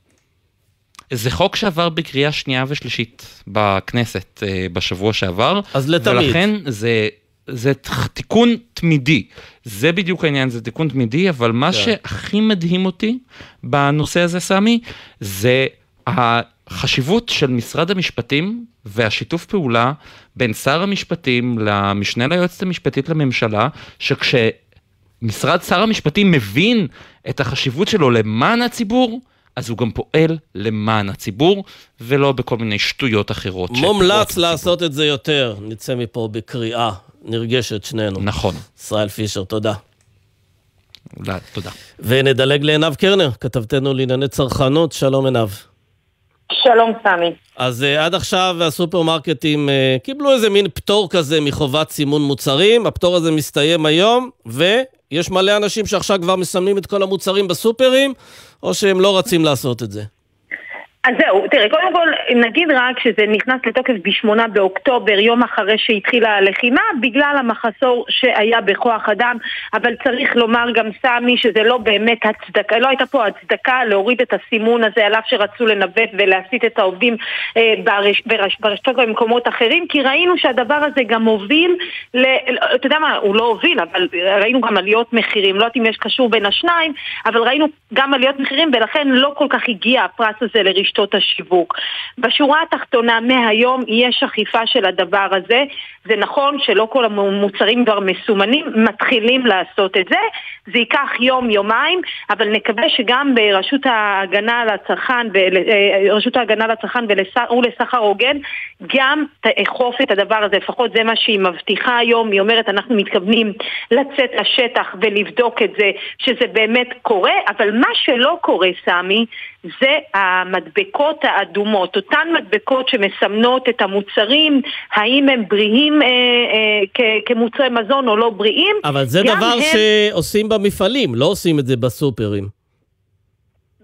זה חוק שעבר בקריאה שנייה ושלישית בכנסת אה, בשבוע שעבר. אז לתמיד. ולכן זה... זה תיקון תמידי, זה בדיוק העניין, זה תיקון תמידי, אבל מה כן. שהכי מדהים אותי בנושא הזה, סמי, זה החשיבות של משרד המשפטים והשיתוף פעולה בין שר המשפטים למשנה ליועצת המשפטית לממשלה, שכשמשרד שר המשפטים מבין את החשיבות שלו למען הציבור, אז הוא גם פועל למען הציבור, ולא בכל מיני שטויות אחרות. מומלץ לעשות את זה יותר. נצא מפה בקריאה נרגשת שנינו. נכון. ישראל פישר, תודה. תודה. ונדלג לעינב קרנר, כתבתנו לענייני צרכנות, שלום עינב. שלום סמי. אז uh, עד עכשיו הסופרמרקטים uh, קיבלו איזה מין פטור כזה מחובת סימון מוצרים, הפטור הזה מסתיים היום, ויש מלא אנשים שעכשיו כבר מסמנים את כל המוצרים בסופרים, או שהם לא רצים לעשות את זה. אז זהו, תראה, קודם כל נגיד רק שזה נכנס לתוקף ב-8 באוקטובר, יום אחרי שהתחילה הלחימה, בגלל המחסור שהיה בכוח אדם, אבל צריך לומר גם סמי שזה לא באמת הצדקה, לא הייתה פה הצדקה להוריד את הסימון הזה על אף שרצו לנווט ולהסיט את העובדים אה, ברש, ברש, ברשתות ובמקומות אחרים, כי ראינו שהדבר הזה גם הוביל, ל, אתה יודע מה, הוא לא הוביל, אבל ראינו גם עליות מחירים, לא יודעת אם יש קשור בין השניים, אבל ראינו גם עליות מחירים ולכן לא כל כך הגיע הפרס הזה לרשתות. רשתות השיווק. בשורה התחתונה, מהיום יש אכיפה של הדבר הזה. זה נכון שלא כל המוצרים כבר מסומנים, מתחילים לעשות את זה. זה ייקח יום-יומיים, אבל נקווה שגם ברשות ההגנה לצרכן, אה, רשות ההגנה לצרכן ולסחר הוגן, גם תאכוף את הדבר הזה. לפחות זה מה שהיא מבטיחה היום. היא אומרת, אנחנו מתכוונים לצאת לשטח ולבדוק את זה, שזה באמת קורה, אבל מה שלא קורה, סמי, זה המדבקות האדומות, אותן מדבקות שמסמנות את המוצרים, האם הם בריאים אה, אה, כמוצרי מזון או לא בריאים. אבל זה דבר הם... שעושים במפעלים, לא עושים את זה בסופרים.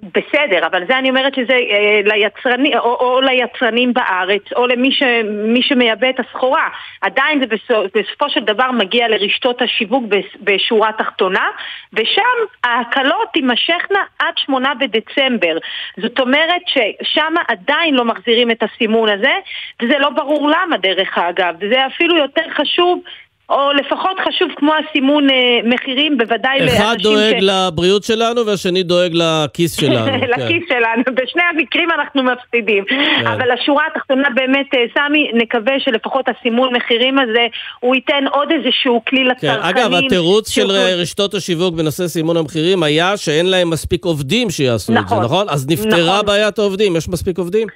בסדר, אבל זה אני אומרת שזה אה, ליצרני, או, או ליצרנים בארץ, או למי ש, שמייבא את הסחורה. עדיין זה בסופ, בסופו של דבר מגיע לרשתות השיווק בשורה תחתונה, ושם ההקלות תימשכנה עד שמונה בדצמבר. זאת אומרת ששם עדיין לא מחזירים את הסימון הזה, וזה לא ברור למה דרך אגב. זה אפילו יותר חשוב או לפחות חשוב כמו הסימון אה, מחירים, בוודאי לאנשים ש... אחד דואג לבריאות שלנו והשני דואג לכיס שלנו. לכיס כן. שלנו, בשני המקרים אנחנו מפסידים. כן. אבל השורה התחתונה באמת, אה, סמי, נקווה שלפחות הסימון מחירים הזה, הוא ייתן עוד איזשהו כלי כן. לצרכנים. אגב, התירוץ של רשתות השיווק בנושא סימון המחירים היה שאין להם מספיק עובדים שיעשו נכון, את זה, נכון? נכון? אז נפתרה נכון. בעיית העובדים, יש מספיק עובדים?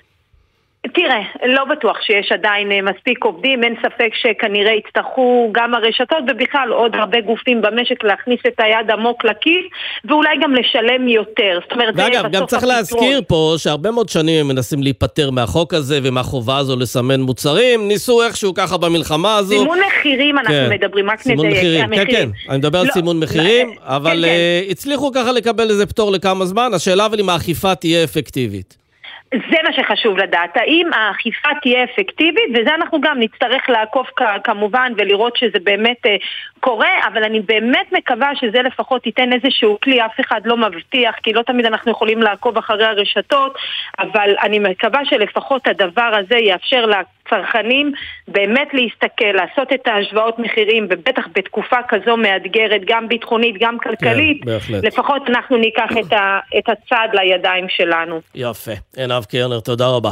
תראה, לא בטוח שיש עדיין אה, מספיק עובדים, אין ספק שכנראה יצטרכו גם הרשתות ובכלל עוד הרבה גופים במשק להכניס את היד עמוק לכיס ואולי גם לשלם יותר. זאת אומרת, ואגב, גם צריך להזכיר פה שהרבה מאוד שנים הם מנסים להיפטר מהחוק הזה ומהחובה הזו לסמן מוצרים, ניסו איכשהו ככה במלחמה הזו. סימון מחירים אנחנו כן. מדברים, רק נדייק. סימון מחירים, כן, כן, אני מדבר לא, על סימון מחירים, לא, אבל כן, כן. הצליחו ככה לקבל איזה פטור לכמה זמן, השאלה אבל אם האכיפה תהיה אפקטיבית. זה מה שחשוב לדעת, האם האכיפה תהיה אפקטיבית, וזה אנחנו גם נצטרך לעקוף כמובן ולראות שזה באמת uh, קורה, אבל אני באמת מקווה שזה לפחות ייתן איזשהו כלי, אף אחד לא מבטיח, כי לא תמיד אנחנו יכולים לעקוב אחרי הרשתות, אבל אני מקווה שלפחות הדבר הזה יאפשר לצרכנים באמת להסתכל, לעשות את ההשוואות מחירים, ובטח בתקופה כזו מאתגרת, גם ביטחונית, גם כלכלית, כן, לפחות אנחנו ניקח את, ה, את הצעד לידיים שלנו. יפה. עינב קרנר, תודה רבה.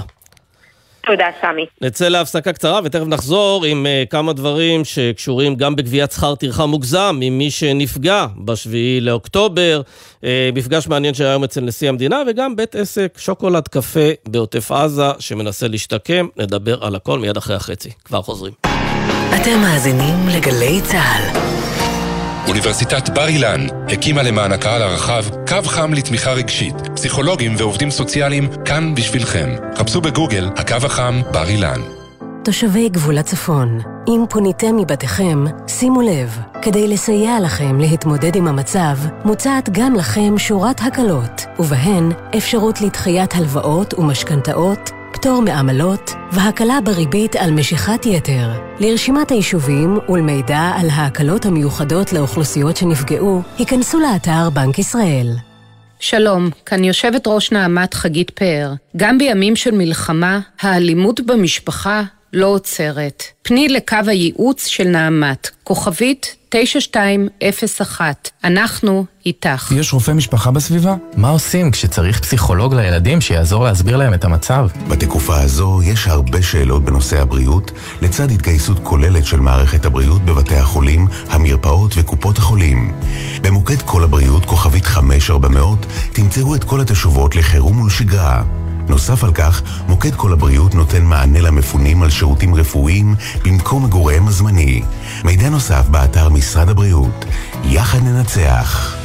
תודה, סמי. נצא להפסקה קצרה ותכף נחזור עם uh, כמה דברים שקשורים גם בגביית שכר טרחה מוגזם ממי שנפגע בשביעי לאוקטובר. Uh, מפגש מעניין שהיה היום אצל נשיא המדינה וגם בית עסק שוקולד קפה בעוטף עזה שמנסה להשתקם. נדבר על הכל מיד אחרי החצי. כבר חוזרים. אתם מאזינים לגלי צה"ל. אוניברסיטת בר אילן הקימה למען הקהל הרחב קו חם לתמיכה רגשית. פסיכולוגים ועובדים סוציאליים כאן בשבילכם. חפשו בגוגל הקו החם בר אילן. תושבי גבול הצפון, אם פוניתם מבתיכם, שימו לב, כדי לסייע לכם להתמודד עם המצב, מוצעת גם לכם שורת הקלות, ובהן אפשרות לדחיית הלוואות ומשכנתאות, פטור מעמלות והקלה בריבית על משיכת יתר. לרשימת היישובים ולמידע על ההקלות המיוחדות לאוכלוסיות שנפגעו, היכנסו לאתר בנק ישראל. שלום, כאן יושבת ראש נעמת חגית פאר. גם בימים של מלחמה, האלימות במשפחה לא עוצרת. פני לקו הייעוץ של נעמת, כוכבית 9201. אנחנו איתך. יש רופא משפחה בסביבה? מה עושים כשצריך פסיכולוג לילדים שיעזור להסביר להם את המצב? בתקופה הזו יש הרבה שאלות בנושא הבריאות, לצד התגייסות כוללת של מערכת הבריאות בבתי החולים, המרפאות וקופות החולים. במוקד כל הבריאות, כוכבית 5400, תמצאו את כל התשובות לחירום ולשגרה. נוסף על כך, מוקד כל הבריאות נותן מענה למפונים על שירותים רפואיים במקום מגוריהם הזמני. מידע נוסף באתר משרד הבריאות. יחד ננצח.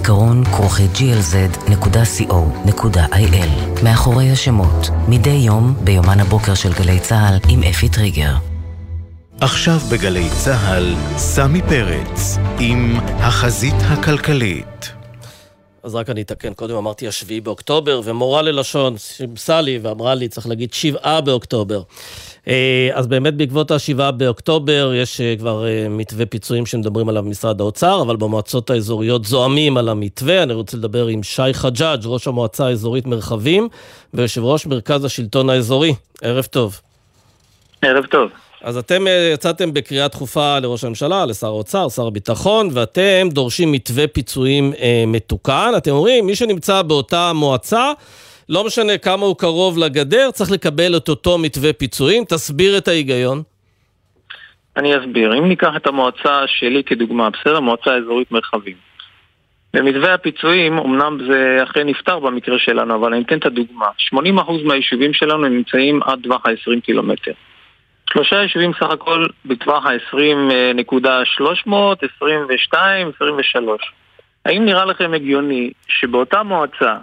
זיכרון כרוכי glz.co.il מאחורי השמות, מדי יום ביומן הבוקר של גלי צה"ל עם אפי טריגר. עכשיו בגלי צה"ל, סמי פרץ עם החזית הכלכלית. אז רק אני אתקן, קודם אמרתי השביעי באוקטובר, ומורה ללשון שימסה לי ואמרה לי, צריך להגיד שבעה באוקטובר. אה, אז באמת בעקבות השבעה באוקטובר יש אה, כבר אה, מתווה פיצויים שמדברים עליו במשרד האוצר, אבל במועצות האזוריות זועמים על המתווה. אני רוצה לדבר עם שי חג'אג', ראש המועצה האזורית מרחבים, ויושב ראש מרכז השלטון האזורי. ערב טוב. ערב טוב. אז אתם יצאתם בקריאה דחופה לראש הממשלה, לשר האוצר, שר הביטחון, ואתם דורשים מתווה פיצויים אה, מתוקן. אתם אומרים, מי שנמצא באותה מועצה, לא משנה כמה הוא קרוב לגדר, צריך לקבל את אותו מתווה פיצויים. תסביר את ההיגיון. אני אסביר. אם ניקח את המועצה שלי כדוגמה, בסדר? מועצה אזורית מרחבים. במתווה הפיצויים, אמנם זה אכן נפתר במקרה שלנו, אבל אני אתן את הדוגמה. 80% מהיישובים שלנו נמצאים עד טווח ה-20 קילומטר. שלושה יישובים סך הכל בטווח ה-20.300, 22, 23. האם נראה לכם הגיוני שבאותה מועצה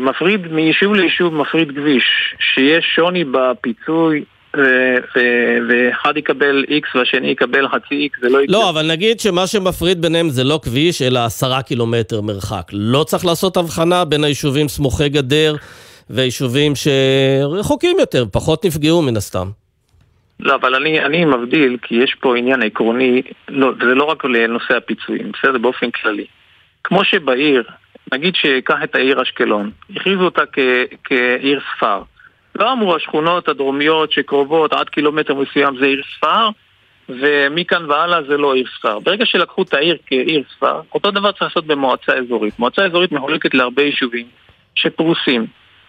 מפריד מיישוב ליישוב מפריד כביש, שיש שוני בפיצוי ואחד יקבל X והשני יקבל חצי X, זה לא יקרה. לא, אבל נגיד שמה שמפריד ביניהם זה לא כביש, אלא עשרה קילומטר מרחק. לא צריך לעשות הבחנה בין היישובים סמוכי גדר והיישובים שרחוקים יותר, פחות נפגעו מן הסתם. לא, אבל אני, אני מבדיל, כי יש פה עניין עקרוני, לא, זה לא רק לנושא הפיצויים, בסדר? באופן כללי. כמו שבעיר, נגיד שקח את העיר אשקלון, הכריזו אותה כ, כעיר ספר. לא אמרו השכונות הדרומיות שקרובות עד קילומטר מסוים זה עיר ספר, ומכאן והלאה זה לא עיר ספר. ברגע שלקחו את העיר כעיר ספר, אותו דבר צריך לעשות במועצה אזורית. מועצה אזורית מחולקת להרבה יישובים שפרוסים.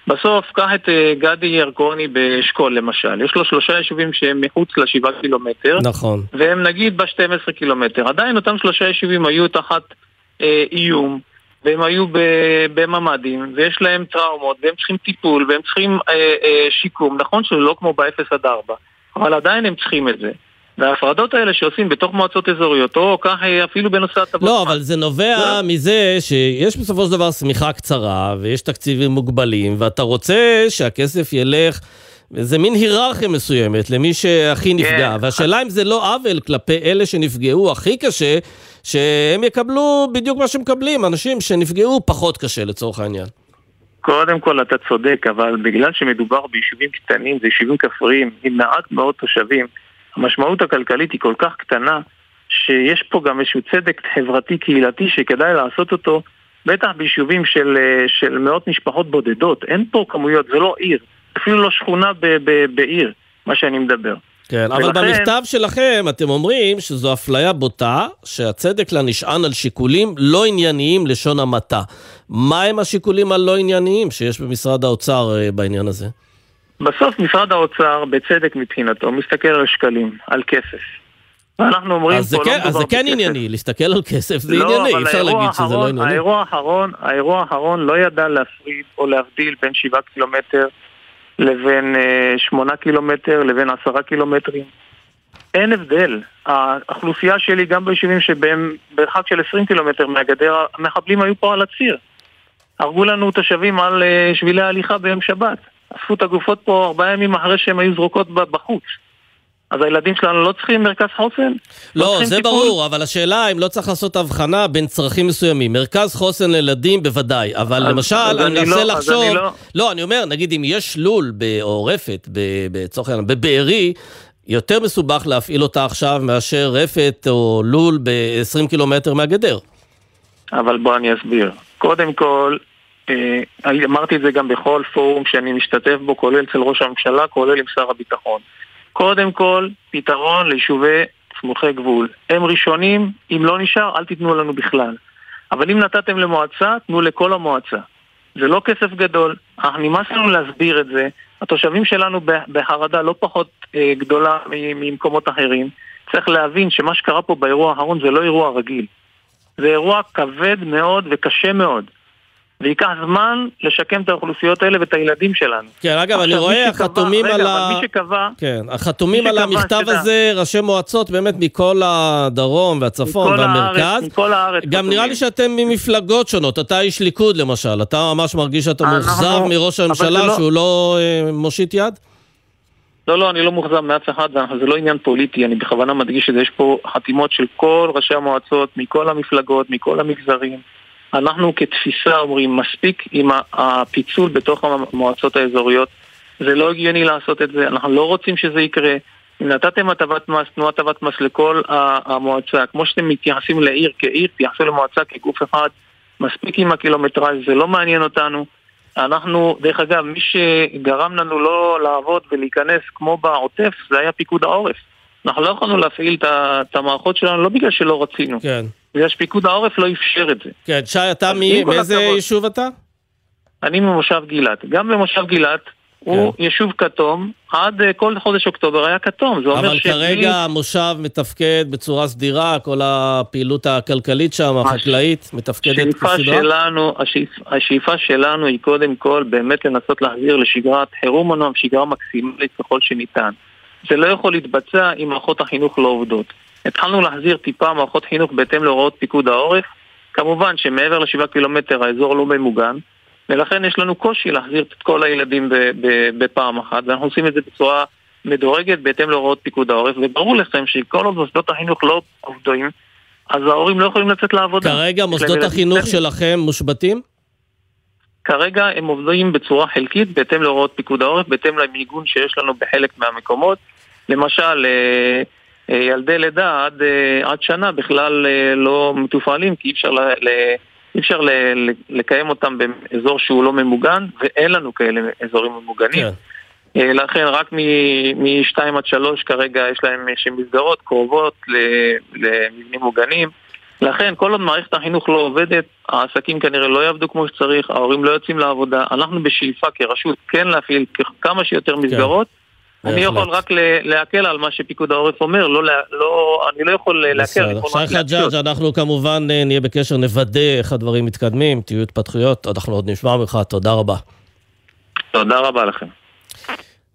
בסוף, קח את אה, גדי ירקוני באשכול למשל, יש לו שלושה יישובים שהם מחוץ לשבעה קילומטר. נכון. והם נגיד ב-12 קילומטר. עדיין אותם שלושה יישובים היו תחת אה, איום, והם היו בממ"דים, ויש להם טראומות, והם צריכים טיפול, והם צריכים אה, אה, שיקום. נכון שזה לא כמו ב-0 עד 4, אבל עדיין הם צריכים את זה. וההפרדות האלה שעושים בתוך מועצות אזוריות, או כך אפילו בנושא הטבות... לא, אבל זה נובע לא. מזה שיש בסופו של דבר שמיכה קצרה, ויש תקציבים מוגבלים, ואתה רוצה שהכסף ילך... זה מין היררכיה מסוימת למי שהכי נפגע, כן. והשאלה אם זה לא עוול כלפי אלה שנפגעו הכי קשה, שהם יקבלו בדיוק מה שמקבלים, אנשים שנפגעו פחות קשה לצורך העניין. קודם כל אתה צודק, אבל בגלל שמדובר ביישובים קטנים, זה יישובים כפריים עם מעט מאוד תושבים, המשמעות הכלכלית היא כל כך קטנה, שיש פה גם איזשהו צדק חברתי קהילתי שכדאי לעשות אותו, בטח ביישובים של, אה, של מאות משפחות בודדות. אין פה כמויות, זה לא עיר, אפילו לא שכונה ב, ב, בעיר, מה שאני מדבר. כן, ולכן... אבל במכתב שלכם אתם אומרים שזו אפליה בוטה, שהצדק לה נשען על שיקולים לא ענייניים לשון המעטה. מה הם השיקולים הלא ענייניים שיש במשרד האוצר אה, בעניין הזה? בסוף משרד האוצר, בצדק מבחינתו, מסתכל על שקלים, על כסף. ואנחנו אומרים אז פה לא מדובר בכסף. אז זה כן ענייני, להסתכל על כסף זה לא, ענייני, אי אפשר להגיד שזה לא ענייני. האירוע האחרון, האירוע האחרון לא ידע להפריד או להבדיל בין שבעה קילומטר לבין אה, שמונה קילומטר לבין עשרה קילומטרים. אין הבדל. האוכלוסייה שלי, גם ביישובים שבהם במרחק של עשרים קילומטר מהגדר, המחבלים היו פה על הציר. הרגו לנו תושבים על אה, שבילי ההליכה ביום שבת. אספו את הגופות פה ארבעה ימים אחרי שהן היו זרוקות בחוץ. אז הילדים שלנו לא צריכים מרכז חוסן? לא, לא זה טיפול? ברור, אבל השאלה אם לא צריך לעשות הבחנה בין צרכים מסוימים. מרכז חוסן לילדים בוודאי, אבל אז, למשל, אז אני מנסה לא, לחשוב... אני לא... לא, אני אומר, נגיד אם יש לול או רפת, לצורך העניין, בבארי, יותר מסובך להפעיל אותה עכשיו מאשר רפת או לול ב-20 קילומטר מהגדר. אבל בוא אני אסביר. קודם כל, אה, אמרתי את זה גם בכל פורום שאני משתתף בו, כולל אצל ראש הממשלה, כולל עם שר הביטחון. קודם כל, פתרון ליישובי סמוכי גבול. הם ראשונים, אם לא נשאר, אל תיתנו לנו בכלל. אבל אם נתתם למועצה, תנו לכל המועצה. זה לא כסף גדול, נמאס לנו להסביר את זה. התושבים שלנו בחרדה לא פחות אה, גדולה ממקומות אחרים. צריך להבין שמה שקרה פה באירוע האחרון זה לא אירוע רגיל. זה אירוע כבד מאוד וקשה מאוד. וייקח זמן לשקם את האוכלוסיות האלה ואת הילדים שלנו. כן, אגב, אני רואה החתומים על ה... מי שקבע... כן, החתומים על המכתב הזה, ראשי מועצות באמת מכל הדרום והצפון והמרכז. מכל הארץ. גם נראה לי שאתם ממפלגות שונות. אתה איש ליכוד למשל, אתה ממש מרגיש שאתה מאוכזב מראש הממשלה לא- שהוא לא אה, מושיט יד? לא, לא, אני לא מאוכזב מאף אחד, זה לא עניין פוליטי, אני בכוונה מדגיש את זה, יש פה חתימות של כל ראשי המועצות, מכל המפלגות, מכל המגזרים. אנחנו כתפיסה אומרים, מספיק עם הפיצול בתוך המועצות האזוריות. זה לא הגיוני לעשות את זה, אנחנו לא רוצים שזה יקרה. אם נתתם הטבת מס, תנו הטבת מס לכל המועצה. כמו שאתם מתייחסים לעיר כעיר, תייחסו למועצה כגוף אחד. מספיק עם הקילומטראז', זה לא מעניין אותנו. אנחנו, דרך אגב, מי שגרם לנו לא לעבוד ולהיכנס כמו בעוטף, זה היה פיקוד העורף. אנחנו לא יכולנו להפעיל את המערכות שלנו לא בגלל שלא רצינו. כן. בגלל שפיקוד העורף לא אפשר את זה. כן, שי, אתה מי, מאיזה יישוב אתה? אני ממושב גילת. גם במושב גילת הוא כן. יישוב כתום, עד אה, כל חודש אוקטובר היה כתום. זה אומר אבל כרגע המושב מתפקד בצורה סדירה, כל הפעילות הכלכלית שם, החקלאית, מתפקדת כסדרה? שלנו, השאיפ, השאיפה שלנו היא קודם כל באמת לנסות להחזיר לשגרת חירום אומנם, שגרה מקסימלית ככל שניתן. זה לא יכול להתבצע אם מערכות החינוך לא עובדות. התחלנו להחזיר טיפה מערכות חינוך בהתאם להוראות פיקוד העורף. כמובן שמעבר לשבעה קילומטר האזור לא ממוגן, ולכן יש לנו קושי להחזיר את כל הילדים בפעם אחת, ואנחנו עושים את זה בצורה מדורגת בהתאם להוראות פיקוד העורף, וברור לכם שכל עוד מוסדות החינוך לא עובדים, אז ההורים לא יכולים לצאת לעבודה. כרגע מוסדות החינוך שלכם מושבתים? כרגע הם עובדים בצורה חלקית בהתאם להוראות פיקוד העורף, בהתאם למיגון שיש לנו בחלק מהמקומות. למשל, אה, ילדי לידה עד, אה, עד שנה בכלל לא מתופעלים כי אי אפשר, ל, אי אפשר ל, לקיים אותם באזור שהוא לא ממוגן ואין לנו כאלה אזורים ממוגנים. כן. לכן רק מ-2 עד 3 כרגע יש להם מסגרות קרובות למבנים מוגנים. לכן, כל עוד מערכת החינוך לא עובדת, העסקים כנראה לא יעבדו כמו שצריך, ההורים לא יוצאים לעבודה. אנחנו בשאיפה כרשות כן להפעיל כמה שיותר כן. אני יכול רק להקל על מה שפיקוד העורף אומר, לא, לא, אני לא יכול להקל. בסדר. שי חג'אג', אנחנו כמובן אה, נהיה בקשר, נוודא איך הדברים מתקדמים, תהיו התפתחויות, אנחנו עוד נשמע ממך, תודה רבה. תודה רבה לכם.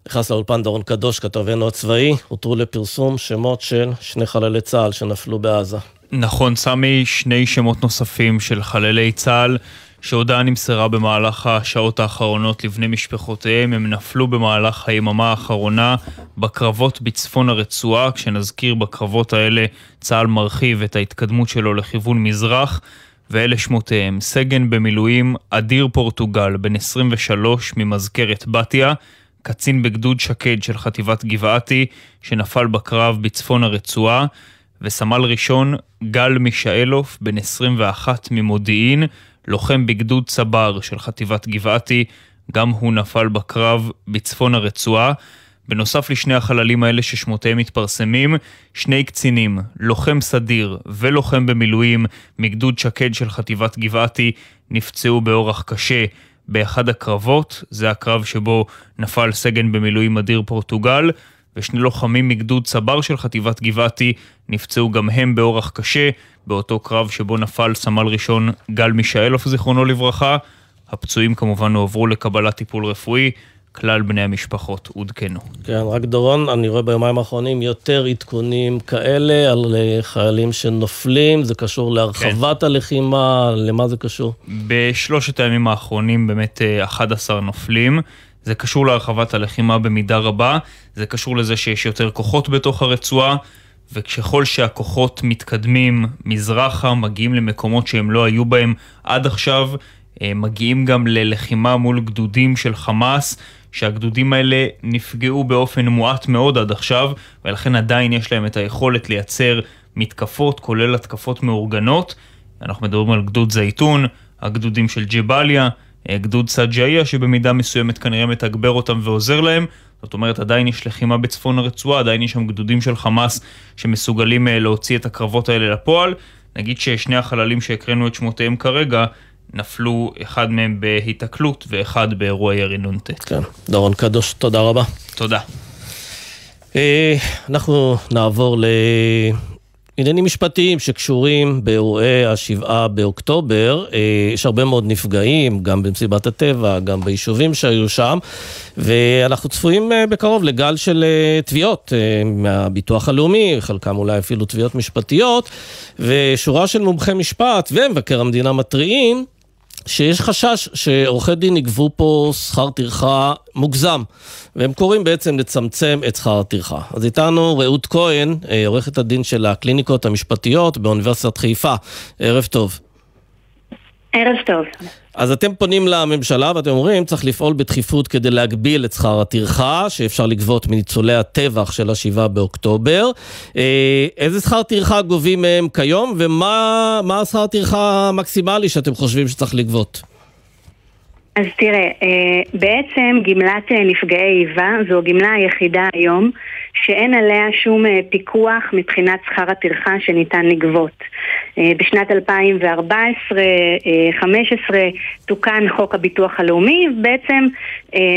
נכנס לאולפן דורון קדוש, כתבנו הצבאי, הותרו לפרסום שמות של שני חללי צה"ל שנפלו בעזה. נכון, סמי, שני שמות נוספים של חללי צה"ל שהודעה נמסרה במהלך השעות האחרונות לבני משפחותיהם, הם נפלו במהלך היממה האחרונה בקרבות בצפון הרצועה, כשנזכיר בקרבות האלה צה"ל מרחיב את ההתקדמות שלו לכיוון מזרח, ואלה שמותיהם, סגן במילואים אדיר פורטוגל, בן 23 ממזכרת בתיה, קצין בגדוד שקד של חטיבת גבעתי, שנפל בקרב בצפון הרצועה, וסמל ראשון גל מישאלוף, בן 21 ממודיעין, לוחם בגדוד צבר של חטיבת גבעתי, גם הוא נפל בקרב בצפון הרצועה. בנוסף לשני החללים האלה ששמותיהם מתפרסמים, שני קצינים, לוחם סדיר ולוחם במילואים מגדוד שקד של חטיבת גבעתי, נפצעו באורח קשה באחד הקרבות, זה הקרב שבו נפל סגן במילואים אדיר פורטוגל, ושני לוחמים מגדוד צבר של חטיבת גבעתי נפצעו גם הם באורח קשה, באותו קרב שבו נפל סמל ראשון גל מישאלוף זיכרונו לברכה. הפצועים כמובן הועברו לקבלת טיפול רפואי. כלל בני המשפחות עודכנו. כן, רק דורון, אני רואה ביומיים האחרונים יותר עדכונים כאלה על אה, חיילים שנופלים, זה קשור להרחבת כן. הלחימה, למה זה קשור? בשלושת הימים האחרונים באמת 11 אה, נופלים. זה קשור להרחבת הלחימה במידה רבה, זה קשור לזה שיש יותר כוחות בתוך הרצועה, וככל שהכוחות מתקדמים מזרחה, מגיעים למקומות שהם לא היו בהם עד עכשיו, אה, מגיעים גם ללחימה מול גדודים של חמאס, שהגדודים האלה נפגעו באופן מועט מאוד עד עכשיו, ולכן עדיין יש להם את היכולת לייצר מתקפות, כולל התקפות מאורגנות. אנחנו מדברים על גדוד זייתון, הגדודים של ג'באליה, אה, גדוד סג'איה, שבמידה מסוימת כנראה מתגבר אותם ועוזר להם. זאת אומרת, עדיין יש לחימה בצפון הרצועה, עדיין יש שם גדודים של חמאס שמסוגלים אה, להוציא את הקרבות האלה לפועל. נגיד ששני החללים שהקראנו את שמותיהם כרגע, נפלו אחד מהם בהיתקלות ואחד באירוע ירי נ"ט. כן, דורון קדוש, תודה רבה. תודה. אה, אנחנו נעבור ל... עניינים משפטיים שקשורים באירועי השבעה באוקטובר. אה, יש הרבה מאוד נפגעים, גם במסיבת הטבע, גם ביישובים שהיו שם, ואנחנו צפויים אה, בקרוב לגל של אה, תביעות מהביטוח הלאומי, חלקם אולי אפילו תביעות משפטיות, ושורה של מומחי משפט ומבקר המדינה מתריעים שיש חשש שעורכי דין יגבו פה שכר טרחה מוגזם, והם קוראים בעצם לצמצם את שכר הטרחה. אז איתנו רעות כהן, אה, עורכת הדין של הקליניקות המשפטיות באוניברסיטת חיפה. ערב טוב. ערב טוב. אז אתם פונים לממשלה ואתם אומרים, צריך לפעול בדחיפות כדי להגביל את שכר הטרחה, שאפשר לגבות מניצולי הטבח של השבעה באוקטובר. אה, איזה שכר טרחה גובים מהם כיום, ומה השכר הטרחה המקסימלי שאתם חושבים שצריך לגבות? אז תראה, אה, בעצם גמלת אה, נפגעי איבה זו הגמלה היחידה היום שאין עליה שום אה, פיקוח מבחינת שכר הטרחה שניתן לגבות. בשנת 2014-2015 תוקן חוק הביטוח הלאומי, בעצם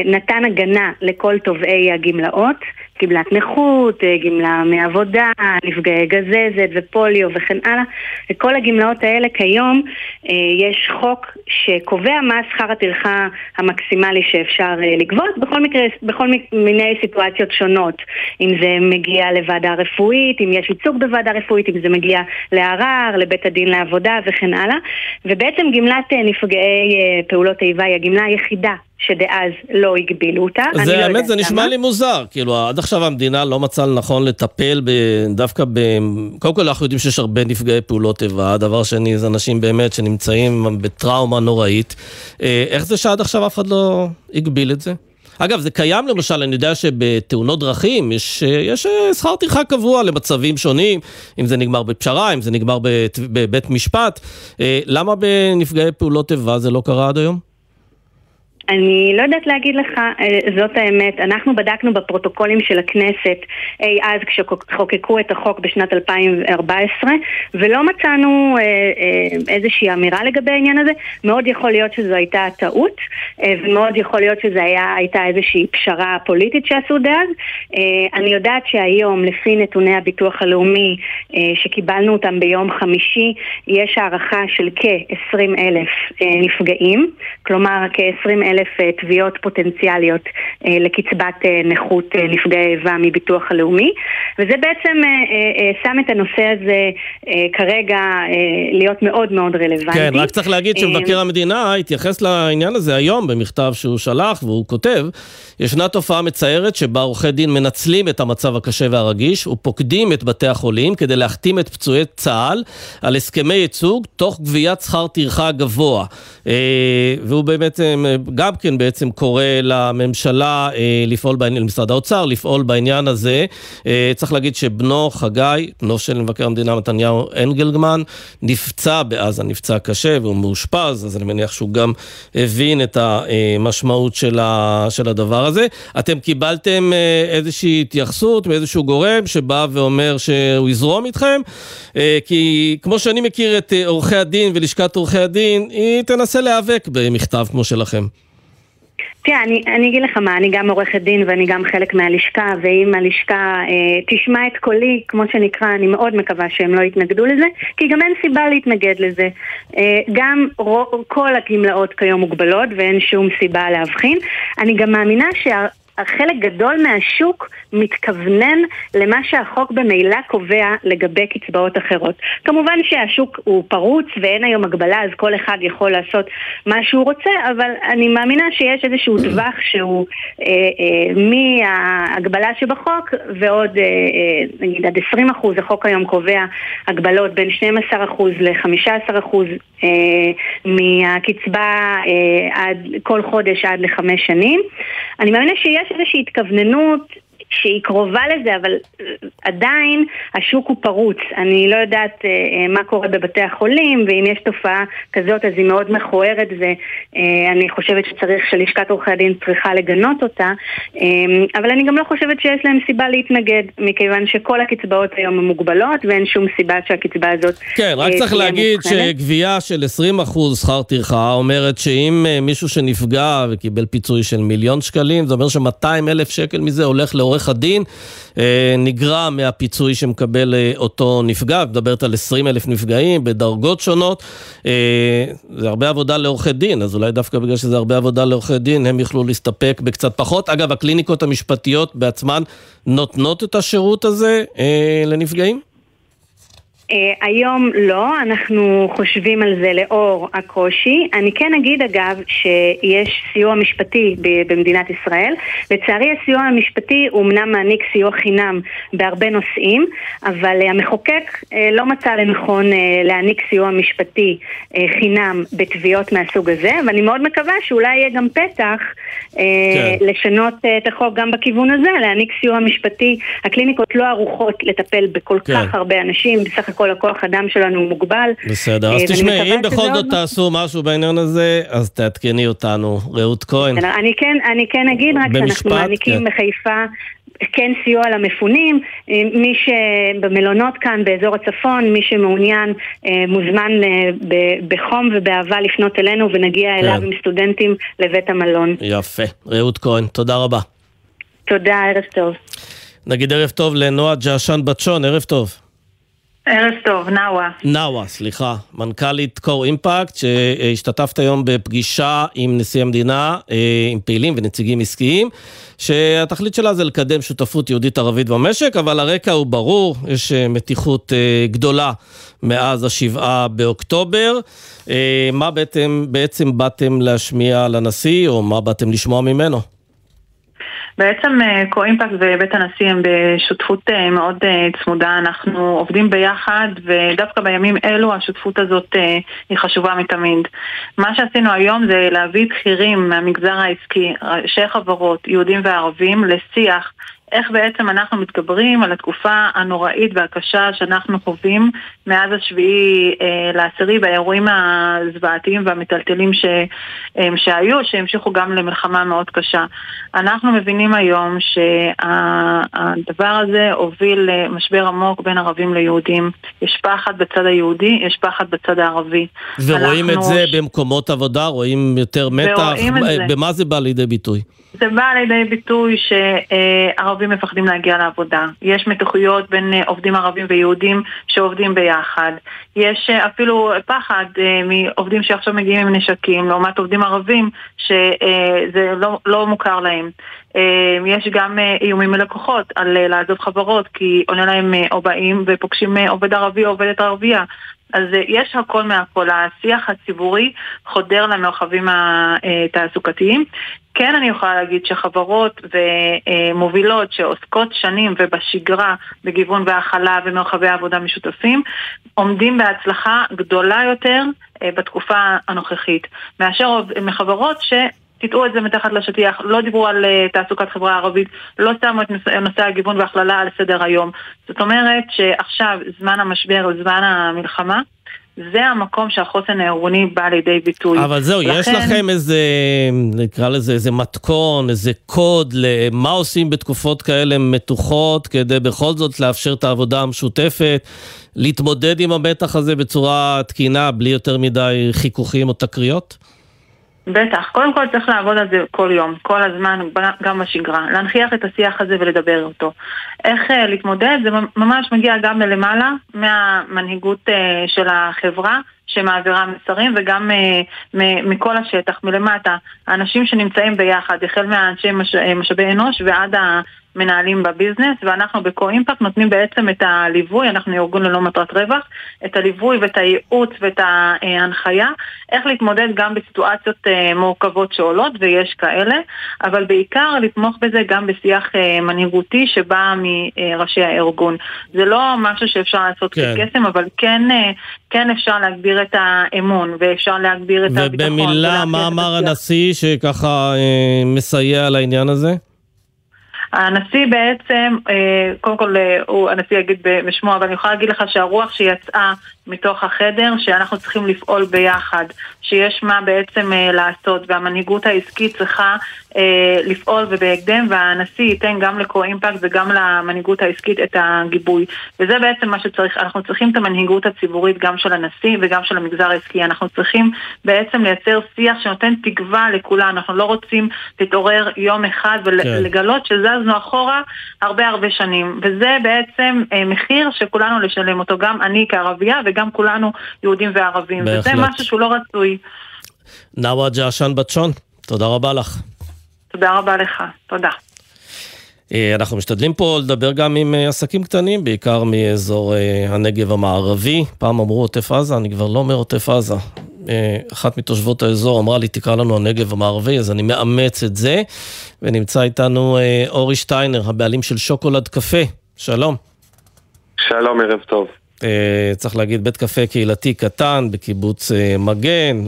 נתן הגנה לכל תובעי הגמלאות. גמלת נכות, אה, גמלה מעבודה, נפגעי גזזת ופוליו וכן הלאה. וכל הגמלאות האלה כיום אה, יש חוק שקובע מה שכר הטרחה המקסימלי שאפשר אה, לגבות בכל מקרה, בכל מיני סיטואציות שונות. אם זה מגיע לוועדה רפואית, אם יש ייצוג בוועדה רפואית, אם זה מגיע לערר, לבית הדין לעבודה וכן הלאה. ובעצם גמלת נפגעי פעולות איבה היא הגמלה היחידה שדאז לא הגבילו אותה. זה לא האמת, זה נשמע למה. לי מוזר. כאילו, עד עכשיו המדינה לא מצאה לנכון לטפל ב, דווקא ב... קודם כל אנחנו יודעים שיש הרבה נפגעי פעולות איבה. דבר שני, זה אנשים באמת שנמצאים בטראומה נוראית. אה, איך זה שעד עכשיו אף אחד לא הגביל את זה? אגב, זה קיים למשל, אני יודע שבתאונות דרכים יש, יש אה, שכר טרחה קבוע למצבים שונים, אם זה נגמר בפשרה, אם זה נגמר בבית משפט. אה, למה בנפגעי פעולות איבה זה לא קרה עד היום? אני לא יודעת להגיד לך, אה, זאת האמת. אנחנו בדקנו בפרוטוקולים של הכנסת אי אז כשחוקקו את החוק בשנת 2014 ולא מצאנו אה, אה, איזושהי אמירה לגבי העניין הזה. מאוד יכול להיות שזו הייתה טעות ומאוד יכול להיות שזו היה, הייתה איזושהי פשרה פוליטית שעשו דאז. אני יודעת שהיום, לפי נתוני הביטוח הלאומי שקיבלנו אותם ביום חמישי, יש הערכה של כ-20 אלף נפגעים, כלומר כ-20 אלף אלף אה, תביעות פוטנציאליות אה, לקצבת אה, נכות נפגעי איבה מביטוח הלאומי וזה בעצם שם את הנושא הזה כרגע להיות מאוד מאוד רלוונטי. כן, רק צריך להגיד שמבקר המדינה התייחס לעניין הזה היום במכתב שהוא שלח והוא כותב ישנה תופעה מצערת שבה עורכי דין מנצלים את המצב הקשה והרגיש ופוקדים את בתי החולים כדי להחתים את פצועי צה"ל על הסכמי ייצוג תוך גביית שכר טרחה גבוה. והוא באמת גם גם כן בעצם קורא לממשלה אה, לפעול בעניין, למשרד האוצר לפעול בעניין הזה. אה, צריך להגיד שבנו חגי, בנו של מבקר המדינה מתניהו אנגלגמן, נפצע בעזה, נפצע קשה והוא מאושפז, אז אני מניח שהוא גם הבין את המשמעות של, ה, של הדבר הזה. אתם קיבלתם אה, איזושהי התייחסות מאיזשהו גורם שבא ואומר שהוא יזרום איתכם? כי כמו שאני מכיר את עורכי הדין ולשכת עורכי הדין, היא תנסה להיאבק במכתב כמו שלכם. תראה, אני, אני אגיד לך מה, אני גם עורכת דין ואני גם חלק מהלשכה, ואם הלשכה אה, תשמע את קולי, כמו שנקרא, אני מאוד מקווה שהם לא יתנגדו לזה, כי גם אין סיבה להתנגד לזה. אה, גם רו, כל הגמלאות כיום מוגבלות ואין שום סיבה להבחין. אני גם מאמינה שה... חלק גדול מהשוק מתכוונן למה שהחוק במילא קובע לגבי קצבאות אחרות. כמובן שהשוק הוא פרוץ ואין היום הגבלה אז כל אחד יכול לעשות מה שהוא רוצה, אבל אני מאמינה שיש איזשהו טווח שהוא אה, אה, מההגבלה שבחוק ועוד אה, אה, נגיד עד 20 אחוז, החוק היום קובע הגבלות בין 12 אחוז ל-15 אחוז אה, מהקצבה אה, עד כל חודש עד לחמש שנים. אני מאמינה שיש איזושהי התכווננות שהיא קרובה לזה, אבל אה, עדיין השוק הוא פרוץ. אני לא יודעת אה, אה, מה קורה בבתי החולים, ואם יש תופעה כזאת אז היא מאוד מכוערת, ואני חושבת שצריך, שלשכת עורכי הדין צריכה לגנות אותה, אבל אני גם לא חושבת שיש להם סיבה להתנגד, מכיוון שכל הקצבאות היום הן מוגבלות, ואין שום סיבה שהקצבה הזאת כן, רק צריך להגיד שגבייה של 20% שכר טרחה אומרת שאם מישהו שנפגע וקיבל פיצוי של מיליון שקלים, זה אומר ש-200 אלף שקל מזה הולך לעורך עורך הדין אה, נגרע מהפיצוי שמקבל אה, אותו נפגע, מדברת על 20 אלף נפגעים בדרגות שונות. אה, זה הרבה עבודה לעורכי דין, אז אולי דווקא בגלל שזה הרבה עבודה לעורכי דין, הם יוכלו להסתפק בקצת פחות. אגב, הקליניקות המשפטיות בעצמן נותנות את השירות הזה לנפגעים? Uh, היום לא, אנחנו חושבים על זה לאור הקושי. אני כן אגיד אגב שיש סיוע משפטי במדינת ישראל. לצערי הסיוע המשפטי הוא אמנם מעניק סיוע חינם בהרבה נושאים, אבל uh, המחוקק uh, לא מצא לנכון להעניק סיוע משפטי חינם בתביעות מהסוג הזה, ואני מאוד מקווה שאולי יהיה גם פתח כן. לשנות את החוק גם בכיוון הזה, להעניק סיוע משפטי. הקליניקות לא ערוכות לטפל בכל כן. כך הרבה אנשים, בסך הכל הכוח אדם שלנו מוגבל. בסדר, אז תשמעי, אם בכל זאת תעשו משהו בעניין הזה, אז תעדכני אותנו. רעות כהן. אני כן, אני כן אגיד רק שאנחנו מעניקים כן. בחיפה כן סיוע למפונים, מי שבמלונות כאן באזור הצפון, מי שמעוניין מוזמן בחום ובאהבה לפנות אלינו ונגיע כן. אליו עם סטודנטים לבית המלון. יפה. רעות כהן, תודה רבה. תודה, ערב טוב. נגיד ערב טוב לנועה ג'עשן בצ'ון, ערב טוב. ערב טוב, נאווה. נאווה, סליחה. מנכ"לית קור אימפקט, שהשתתפת היום בפגישה עם נשיא המדינה, אה, עם פעילים ונציגים עסקיים, שהתכלית שלה זה לקדם שותפות יהודית-ערבית במשק, אבל הרקע הוא ברור, יש אה, מתיחות אה, גדולה מאז השבעה באוקטובר. מה בעצם, בעצם באתם להשמיע לנשיא, או מה באתם לשמוע ממנו? בעצם קו-אימפקט אה, ובית הנשיא הם בשותפות אה, מאוד אה, צמודה, אנחנו עובדים ביחד ודווקא בימים אלו השותפות הזאת היא חשובה מתמיד. מה שעשינו היום זה להביא בכירים מהמגזר העסקי, ראשי חברות, יהודים וערבים, לשיח איך בעצם אנחנו מתגברים על התקופה הנוראית והקשה שאנחנו חווים מאז השביעי אה, לעשירי באירועים הזוועתיים והמטלטלים ש, אה, שהיו, שהמשיכו גם למלחמה מאוד קשה. אנחנו מבינים היום שהדבר הזה הוביל למשבר עמוק בין ערבים ליהודים. יש פחד בצד היהודי, יש פחד בצד הערבי. ורואים אנחנו... את זה במקומות עבודה? רואים יותר מתח? במה זה בא לידי ביטוי? זה בא לידי ביטוי שערבים מפחדים להגיע לעבודה. יש מתוחיות בין אה, עובדים ערבים ויהודים שעובדים ביחד. יש אה, אפילו פחד אה, מעובדים שעכשיו מגיעים עם נשקים, לעומת עובדים ערבים שזה לא, לא מוכר להם. יש גם איומים מלקוחות על לעזוב חברות כי עונה להם או באים ופוגשים עובד ערבי או עובדת ערבייה. אז יש הכל מהכל, השיח הציבורי חודר למרחבים התעסוקתיים. כן אני יכולה להגיד שחברות ומובילות שעוסקות שנים ובשגרה בגיוון והכלה ומרחבי עבודה משותפים עומדים בהצלחה גדולה יותר אה, בתקופה הנוכחית מאשר מחברות ש... תטעו את זה מתחת לשטיח, לא דיברו על uh, תעסוקת חברה ערבית, לא שמו את נושא, הגיוון והכללה על סדר היום. זאת אומרת שעכשיו, זמן המשבר, זמן המלחמה, זה המקום שהחוסן הארגוני בא לידי ביטוי. אבל זהו, לכן... יש לכם איזה, נקרא לזה איזה מתכון, איזה קוד למה עושים בתקופות כאלה מתוחות, כדי בכל זאת לאפשר את העבודה המשותפת, להתמודד עם המתח הזה בצורה תקינה, בלי יותר מדי חיכוכים או תקריות? בטח. קודם כל צריך לעבוד על זה כל יום, כל הזמן, גם בשגרה. להנכיח את השיח הזה ולדבר אותו. איך uh, להתמודד? זה ממש מגיע גם מלמעלה, מהמנהיגות uh, של החברה. שמעבירה מסרים וגם uh, מכל השטח, מלמטה, האנשים שנמצאים ביחד, החל מהאנשי מש, משאבי אנוש ועד מנהלים בביזנס, ואנחנו בקו-אימפקט נותנים בעצם את הליווי, אנחנו ארגון ללא מטרת רווח, את הליווי ואת הייעוץ ואת ההנחיה, איך להתמודד גם בסיטואציות אה, מורכבות שעולות, ויש כאלה, אבל בעיקר לתמוך בזה גם בשיח אה, מנהיגותי שבא מראשי הארגון. זה לא משהו שאפשר לעשות כן. כקסם, אבל כן, אה, כן אפשר להגביר את האמון, ואפשר להגביר את הביטחון. ובמילה, מה אמר הנשיא שככה מסייע לעניין הזה? הנשיא בעצם, אה, קודם כל אה, הוא, הנשיא יגיד בשמו, אבל אני יכולה להגיד לך שהרוח שיצאה מתוך החדר, שאנחנו צריכים לפעול ביחד, שיש מה בעצם אה, לעשות, והמנהיגות העסקית צריכה אה, לפעול ובהקדם, והנשיא ייתן גם לקו-אימפקט וגם למנהיגות העסקית את הגיבוי. וזה בעצם מה שצריך, אנחנו צריכים את המנהיגות הציבורית גם של הנשיא וגם של המגזר העסקי. אנחנו צריכים בעצם לייצר שיח שנותן תקווה לכולם, אנחנו לא רוצים להתעורר יום אחד ולגלות כן. שזזנו אחורה הרבה הרבה שנים. וזה בעצם אה, מחיר שכולנו לשלם אותו, גם אני כערבייה וגם כולנו יהודים וערבים. בהחלט. וזה משהו שהוא לא רצוי. נאווה ג'עשן בצ'ון, תודה רבה לך. תודה רבה לך, תודה. אה, אנחנו משתדלים פה לדבר גם עם אה, עסקים קטנים, בעיקר מאזור אה, הנגב המערבי. פעם אמרו עוטף עזה, אני כבר לא אומר עוטף עזה. אחת מתושבות האזור אמרה לי, תקרא לנו הנגב המערבי, אז אני מאמץ את זה. ונמצא איתנו אורי שטיינר, הבעלים של שוקולד קפה. שלום. שלום, ערב טוב. צריך להגיד, בית קפה קהילתי קטן בקיבוץ מגן,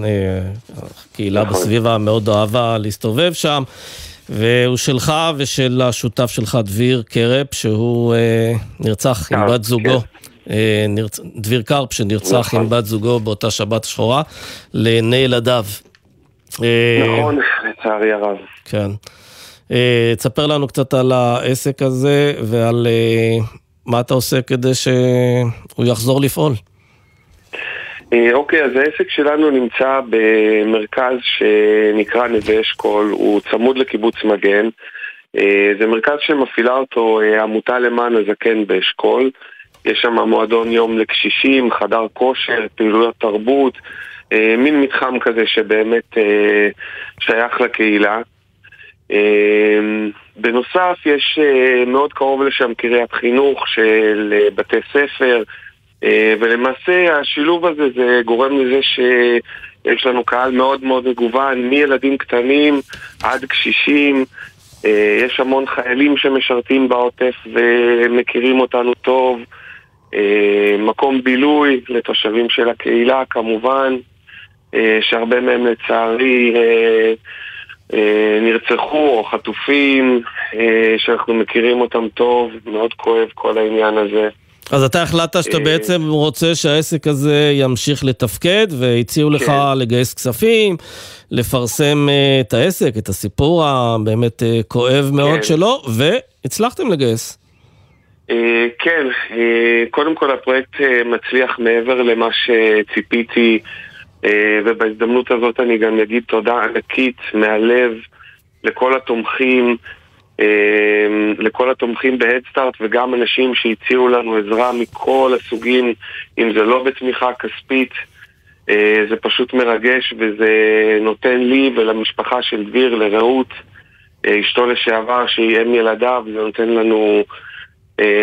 קהילה נכון. בסביבה מאוד אהבה להסתובב שם. והוא שלך ושל השותף שלך, דביר קרפ, שהוא אה, נרצח עם בת זוגו כן. דביר קרפ, שנרצח נכון. עם בת זוגו באותה שבת שחורה, לעיני ילדיו. נכון, לצערי הרב. כן. תספר לנו קצת על העסק הזה ועל מה אתה עושה כדי שהוא יחזור לפעול. אה, אוקיי, אז העסק שלנו נמצא במרכז שנקרא נווה אשכול, הוא צמוד לקיבוץ מגן. אה, זה מרכז שמפעילה אותו אה, עמותה למען הזקן באשכול. יש שם מועדון יום לקשישים, חדר כושר, פעילויות תרבות, מין מתחם כזה שבאמת שייך לקהילה. בנוסף, יש מאוד קרוב לשם קריית חינוך של בתי ספר, אה, ולמעשה השילוב הזה זה גורם לזה שיש לנו קהל מאוד מאוד מגוון, מילדים קטנים עד קשישים. אה, יש המון חיילים שמשרתים בעוטף ומכירים אותנו טוב. אה, מקום בילוי לתושבים של הקהילה כמובן, שהרבה מהם לצערי נרצחו או חטופים, שאנחנו מכירים אותם טוב, מאוד כואב כל העניין הזה. אז אתה החלטת שאתה אה, בעצם רוצה שהעסק הזה ימשיך לתפקד, והציעו לך כן. לגייס כספים, לפרסם אה, את העסק, את הסיפור הבאמת אה, כואב מאוד כן. שלו, והצלחתם לגייס. כן, קודם כל הפרויקט מצליח מעבר למה שציפיתי, ובהזדמנות הזאת אני גם אגיד תודה ענקית מהלב לכל התומכים. אמ, לכל התומכים בהדסטארט וגם אנשים שהציעו לנו עזרה מכל הסוגים, אם זה לא בתמיכה כספית, אה, זה פשוט מרגש וזה נותן לי ולמשפחה של דביר, לרעות, אה, אשתו לשעבר שהיא אם ילדיו, זה נותן לנו אה,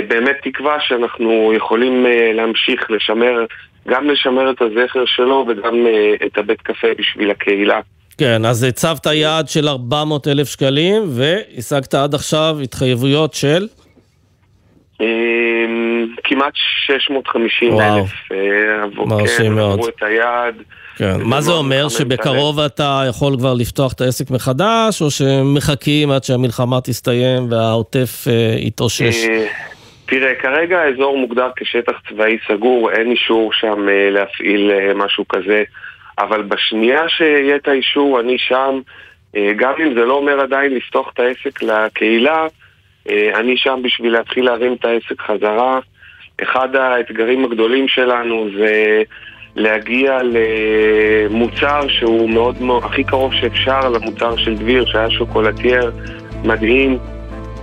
באמת תקווה שאנחנו יכולים להמשיך לשמר, גם לשמר את הזכר שלו וגם את הבית קפה בשביל הקהילה. כן, אז הצבת יעד של 400 אלף שקלים, והשגת עד עכשיו התחייבויות של? אמ, כמעט 650 אלף. אה. עברו את היעד. כן, מה זה אומר? שבקרוב אתה יכול כבר לפתוח את העסק מחדש, או שמחכים עד שהמלחמה תסתיים והעוטף אה, יתאושש? אה, תראה, כרגע האזור מוגדר כשטח צבאי סגור, אין אישור שם להפעיל משהו כזה. אבל בשנייה שיהיה את האישור, אני שם, גם אם זה לא אומר עדיין לפתוח את העסק לקהילה, אני שם בשביל להתחיל להרים את העסק חזרה. אחד האתגרים הגדולים שלנו זה להגיע למוצר שהוא מאוד מאוד, הכי קרוב שאפשר למוצר של דביר, שהיה שוקולטייר מדהים, אה,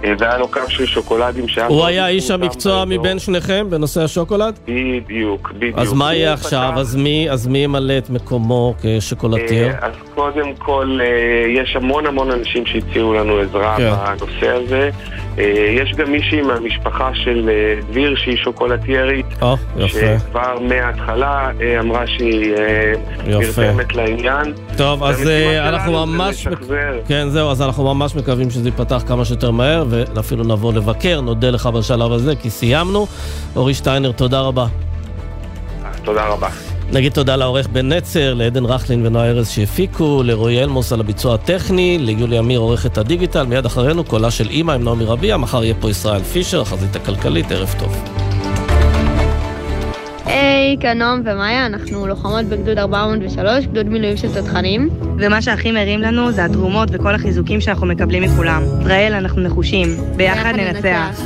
והיה לו קו של שוקולדים שהיה... הוא היה איש המקצוע מבין שניכם בנושא השוקולד? בדיוק, בדיוק. אז מה יהיה עכשיו? אז מי, אז מי ימלא את מקומו כשוקולטייר? אה, אז קודם כל, אה, יש המון המון אנשים שהציעו לנו עזרה כן. בנושא הזה. יש גם מישהי מהמשפחה של דביר שהיא שוקולטיירית. או, יפה. שכבר מההתחלה אמרה שהיא נרתמת לעניין. טוב, אז אנחנו ממש... כן, זהו, אז אנחנו ממש מקווים שזה ייפתח כמה שיותר מהר. ואפילו נבוא לבקר, נודה לך בשלב הזה, כי סיימנו. אורי שטיינר, תודה רבה. תודה רבה. נגיד תודה לעורך בן נצר, לעדן רכלין ונועה ארז שהפיקו, לרועי אלמוס על הביצוע הטכני, ליולי אמיר עורכת הדיגיטל, מיד אחרינו קולה של אימא עם נעמי רביע, מחר יהיה פה ישראל פישר, החזית הכלכלית, ערב טוב. היי, כאן נועם ומאיה, אנחנו לוחמות בגדוד 403, גדוד מילואים של תותחנים. ומה שהכי מרים לנו זה התרומות וכל החיזוקים שאנחנו מקבלים מכולם. ישראל, אנחנו נחושים. ביחד ננצח.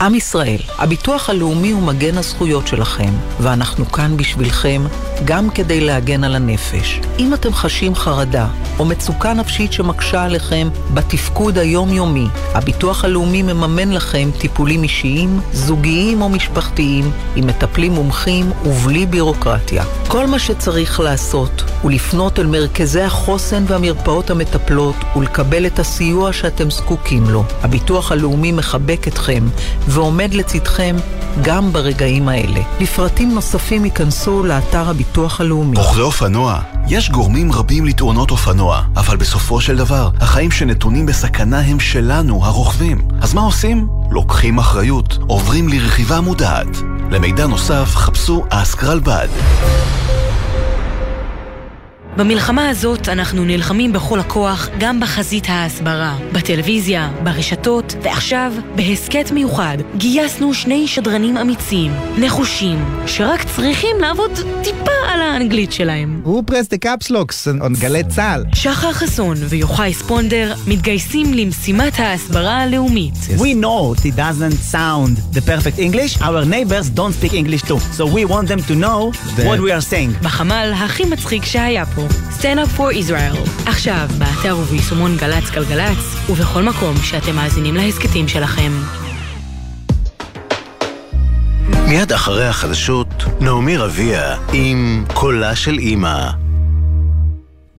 עם ישראל, הביטוח הלאומי הוא מגן הזכויות שלכם, ואנחנו כאן בשבילכם גם כדי להגן על הנפש. אם אתם חשים חרדה או מצוקה נפשית שמקשה עליכם בתפקוד היומיומי, הביטוח הלאומי מממן לכם טיפולים אישיים, זוגיים או משפחתיים, עם מטפלים מומחים ובלי בירוקרטיה. כל מה שצריך לעשות הוא לפנות אל מרכזי החוסן והמרפאות המטפלות ולקבל את הסיוע שאתם זקוקים לו. הביטוח הלאומי מחבק אתכם ועומד לצדכם גם ברגעים האלה. לפרטים נוספים ייכנסו לאתר הביטוח הלאומי. רוכבי אופנוע, יש גורמים רבים לתאונות אופנוע, אבל בסופו של דבר, החיים שנתונים בסכנה הם שלנו, הרוכבים. אז מה עושים? לוקחים אחריות, עוברים לרכיבה מודעת. למידע נוסף, חפשו אסק רלב"ד. במלחמה הזאת אנחנו נלחמים בכל הכוח גם בחזית ההסברה, בטלוויזיה, ברשתות, ועכשיו, בהסכת מיוחד, גייסנו שני שדרנים אמיצים, נחושים, שרק צריכים לעבוד טיפה על האנגלית שלהם. הוא פרס דה קפסלוקס, גלי צה"ל. שחר חסון ויוחאי ספונדר מתגייסים למשימת ההסברה הלאומית. We know it doesn't sound the perfect English, our neighbors don't speak English too, so we want them to know what we are saying. בחמ"ל הכי מצחיק שהיה פה, Stand Up for Israel. עכשיו, באתר וביישומון גל"צ גלגלצ, ובכל מקום שאתם מאזינים להסכתים שלכם. מיד אחרי החדשות, נעמי רביע עם קולה של אימא.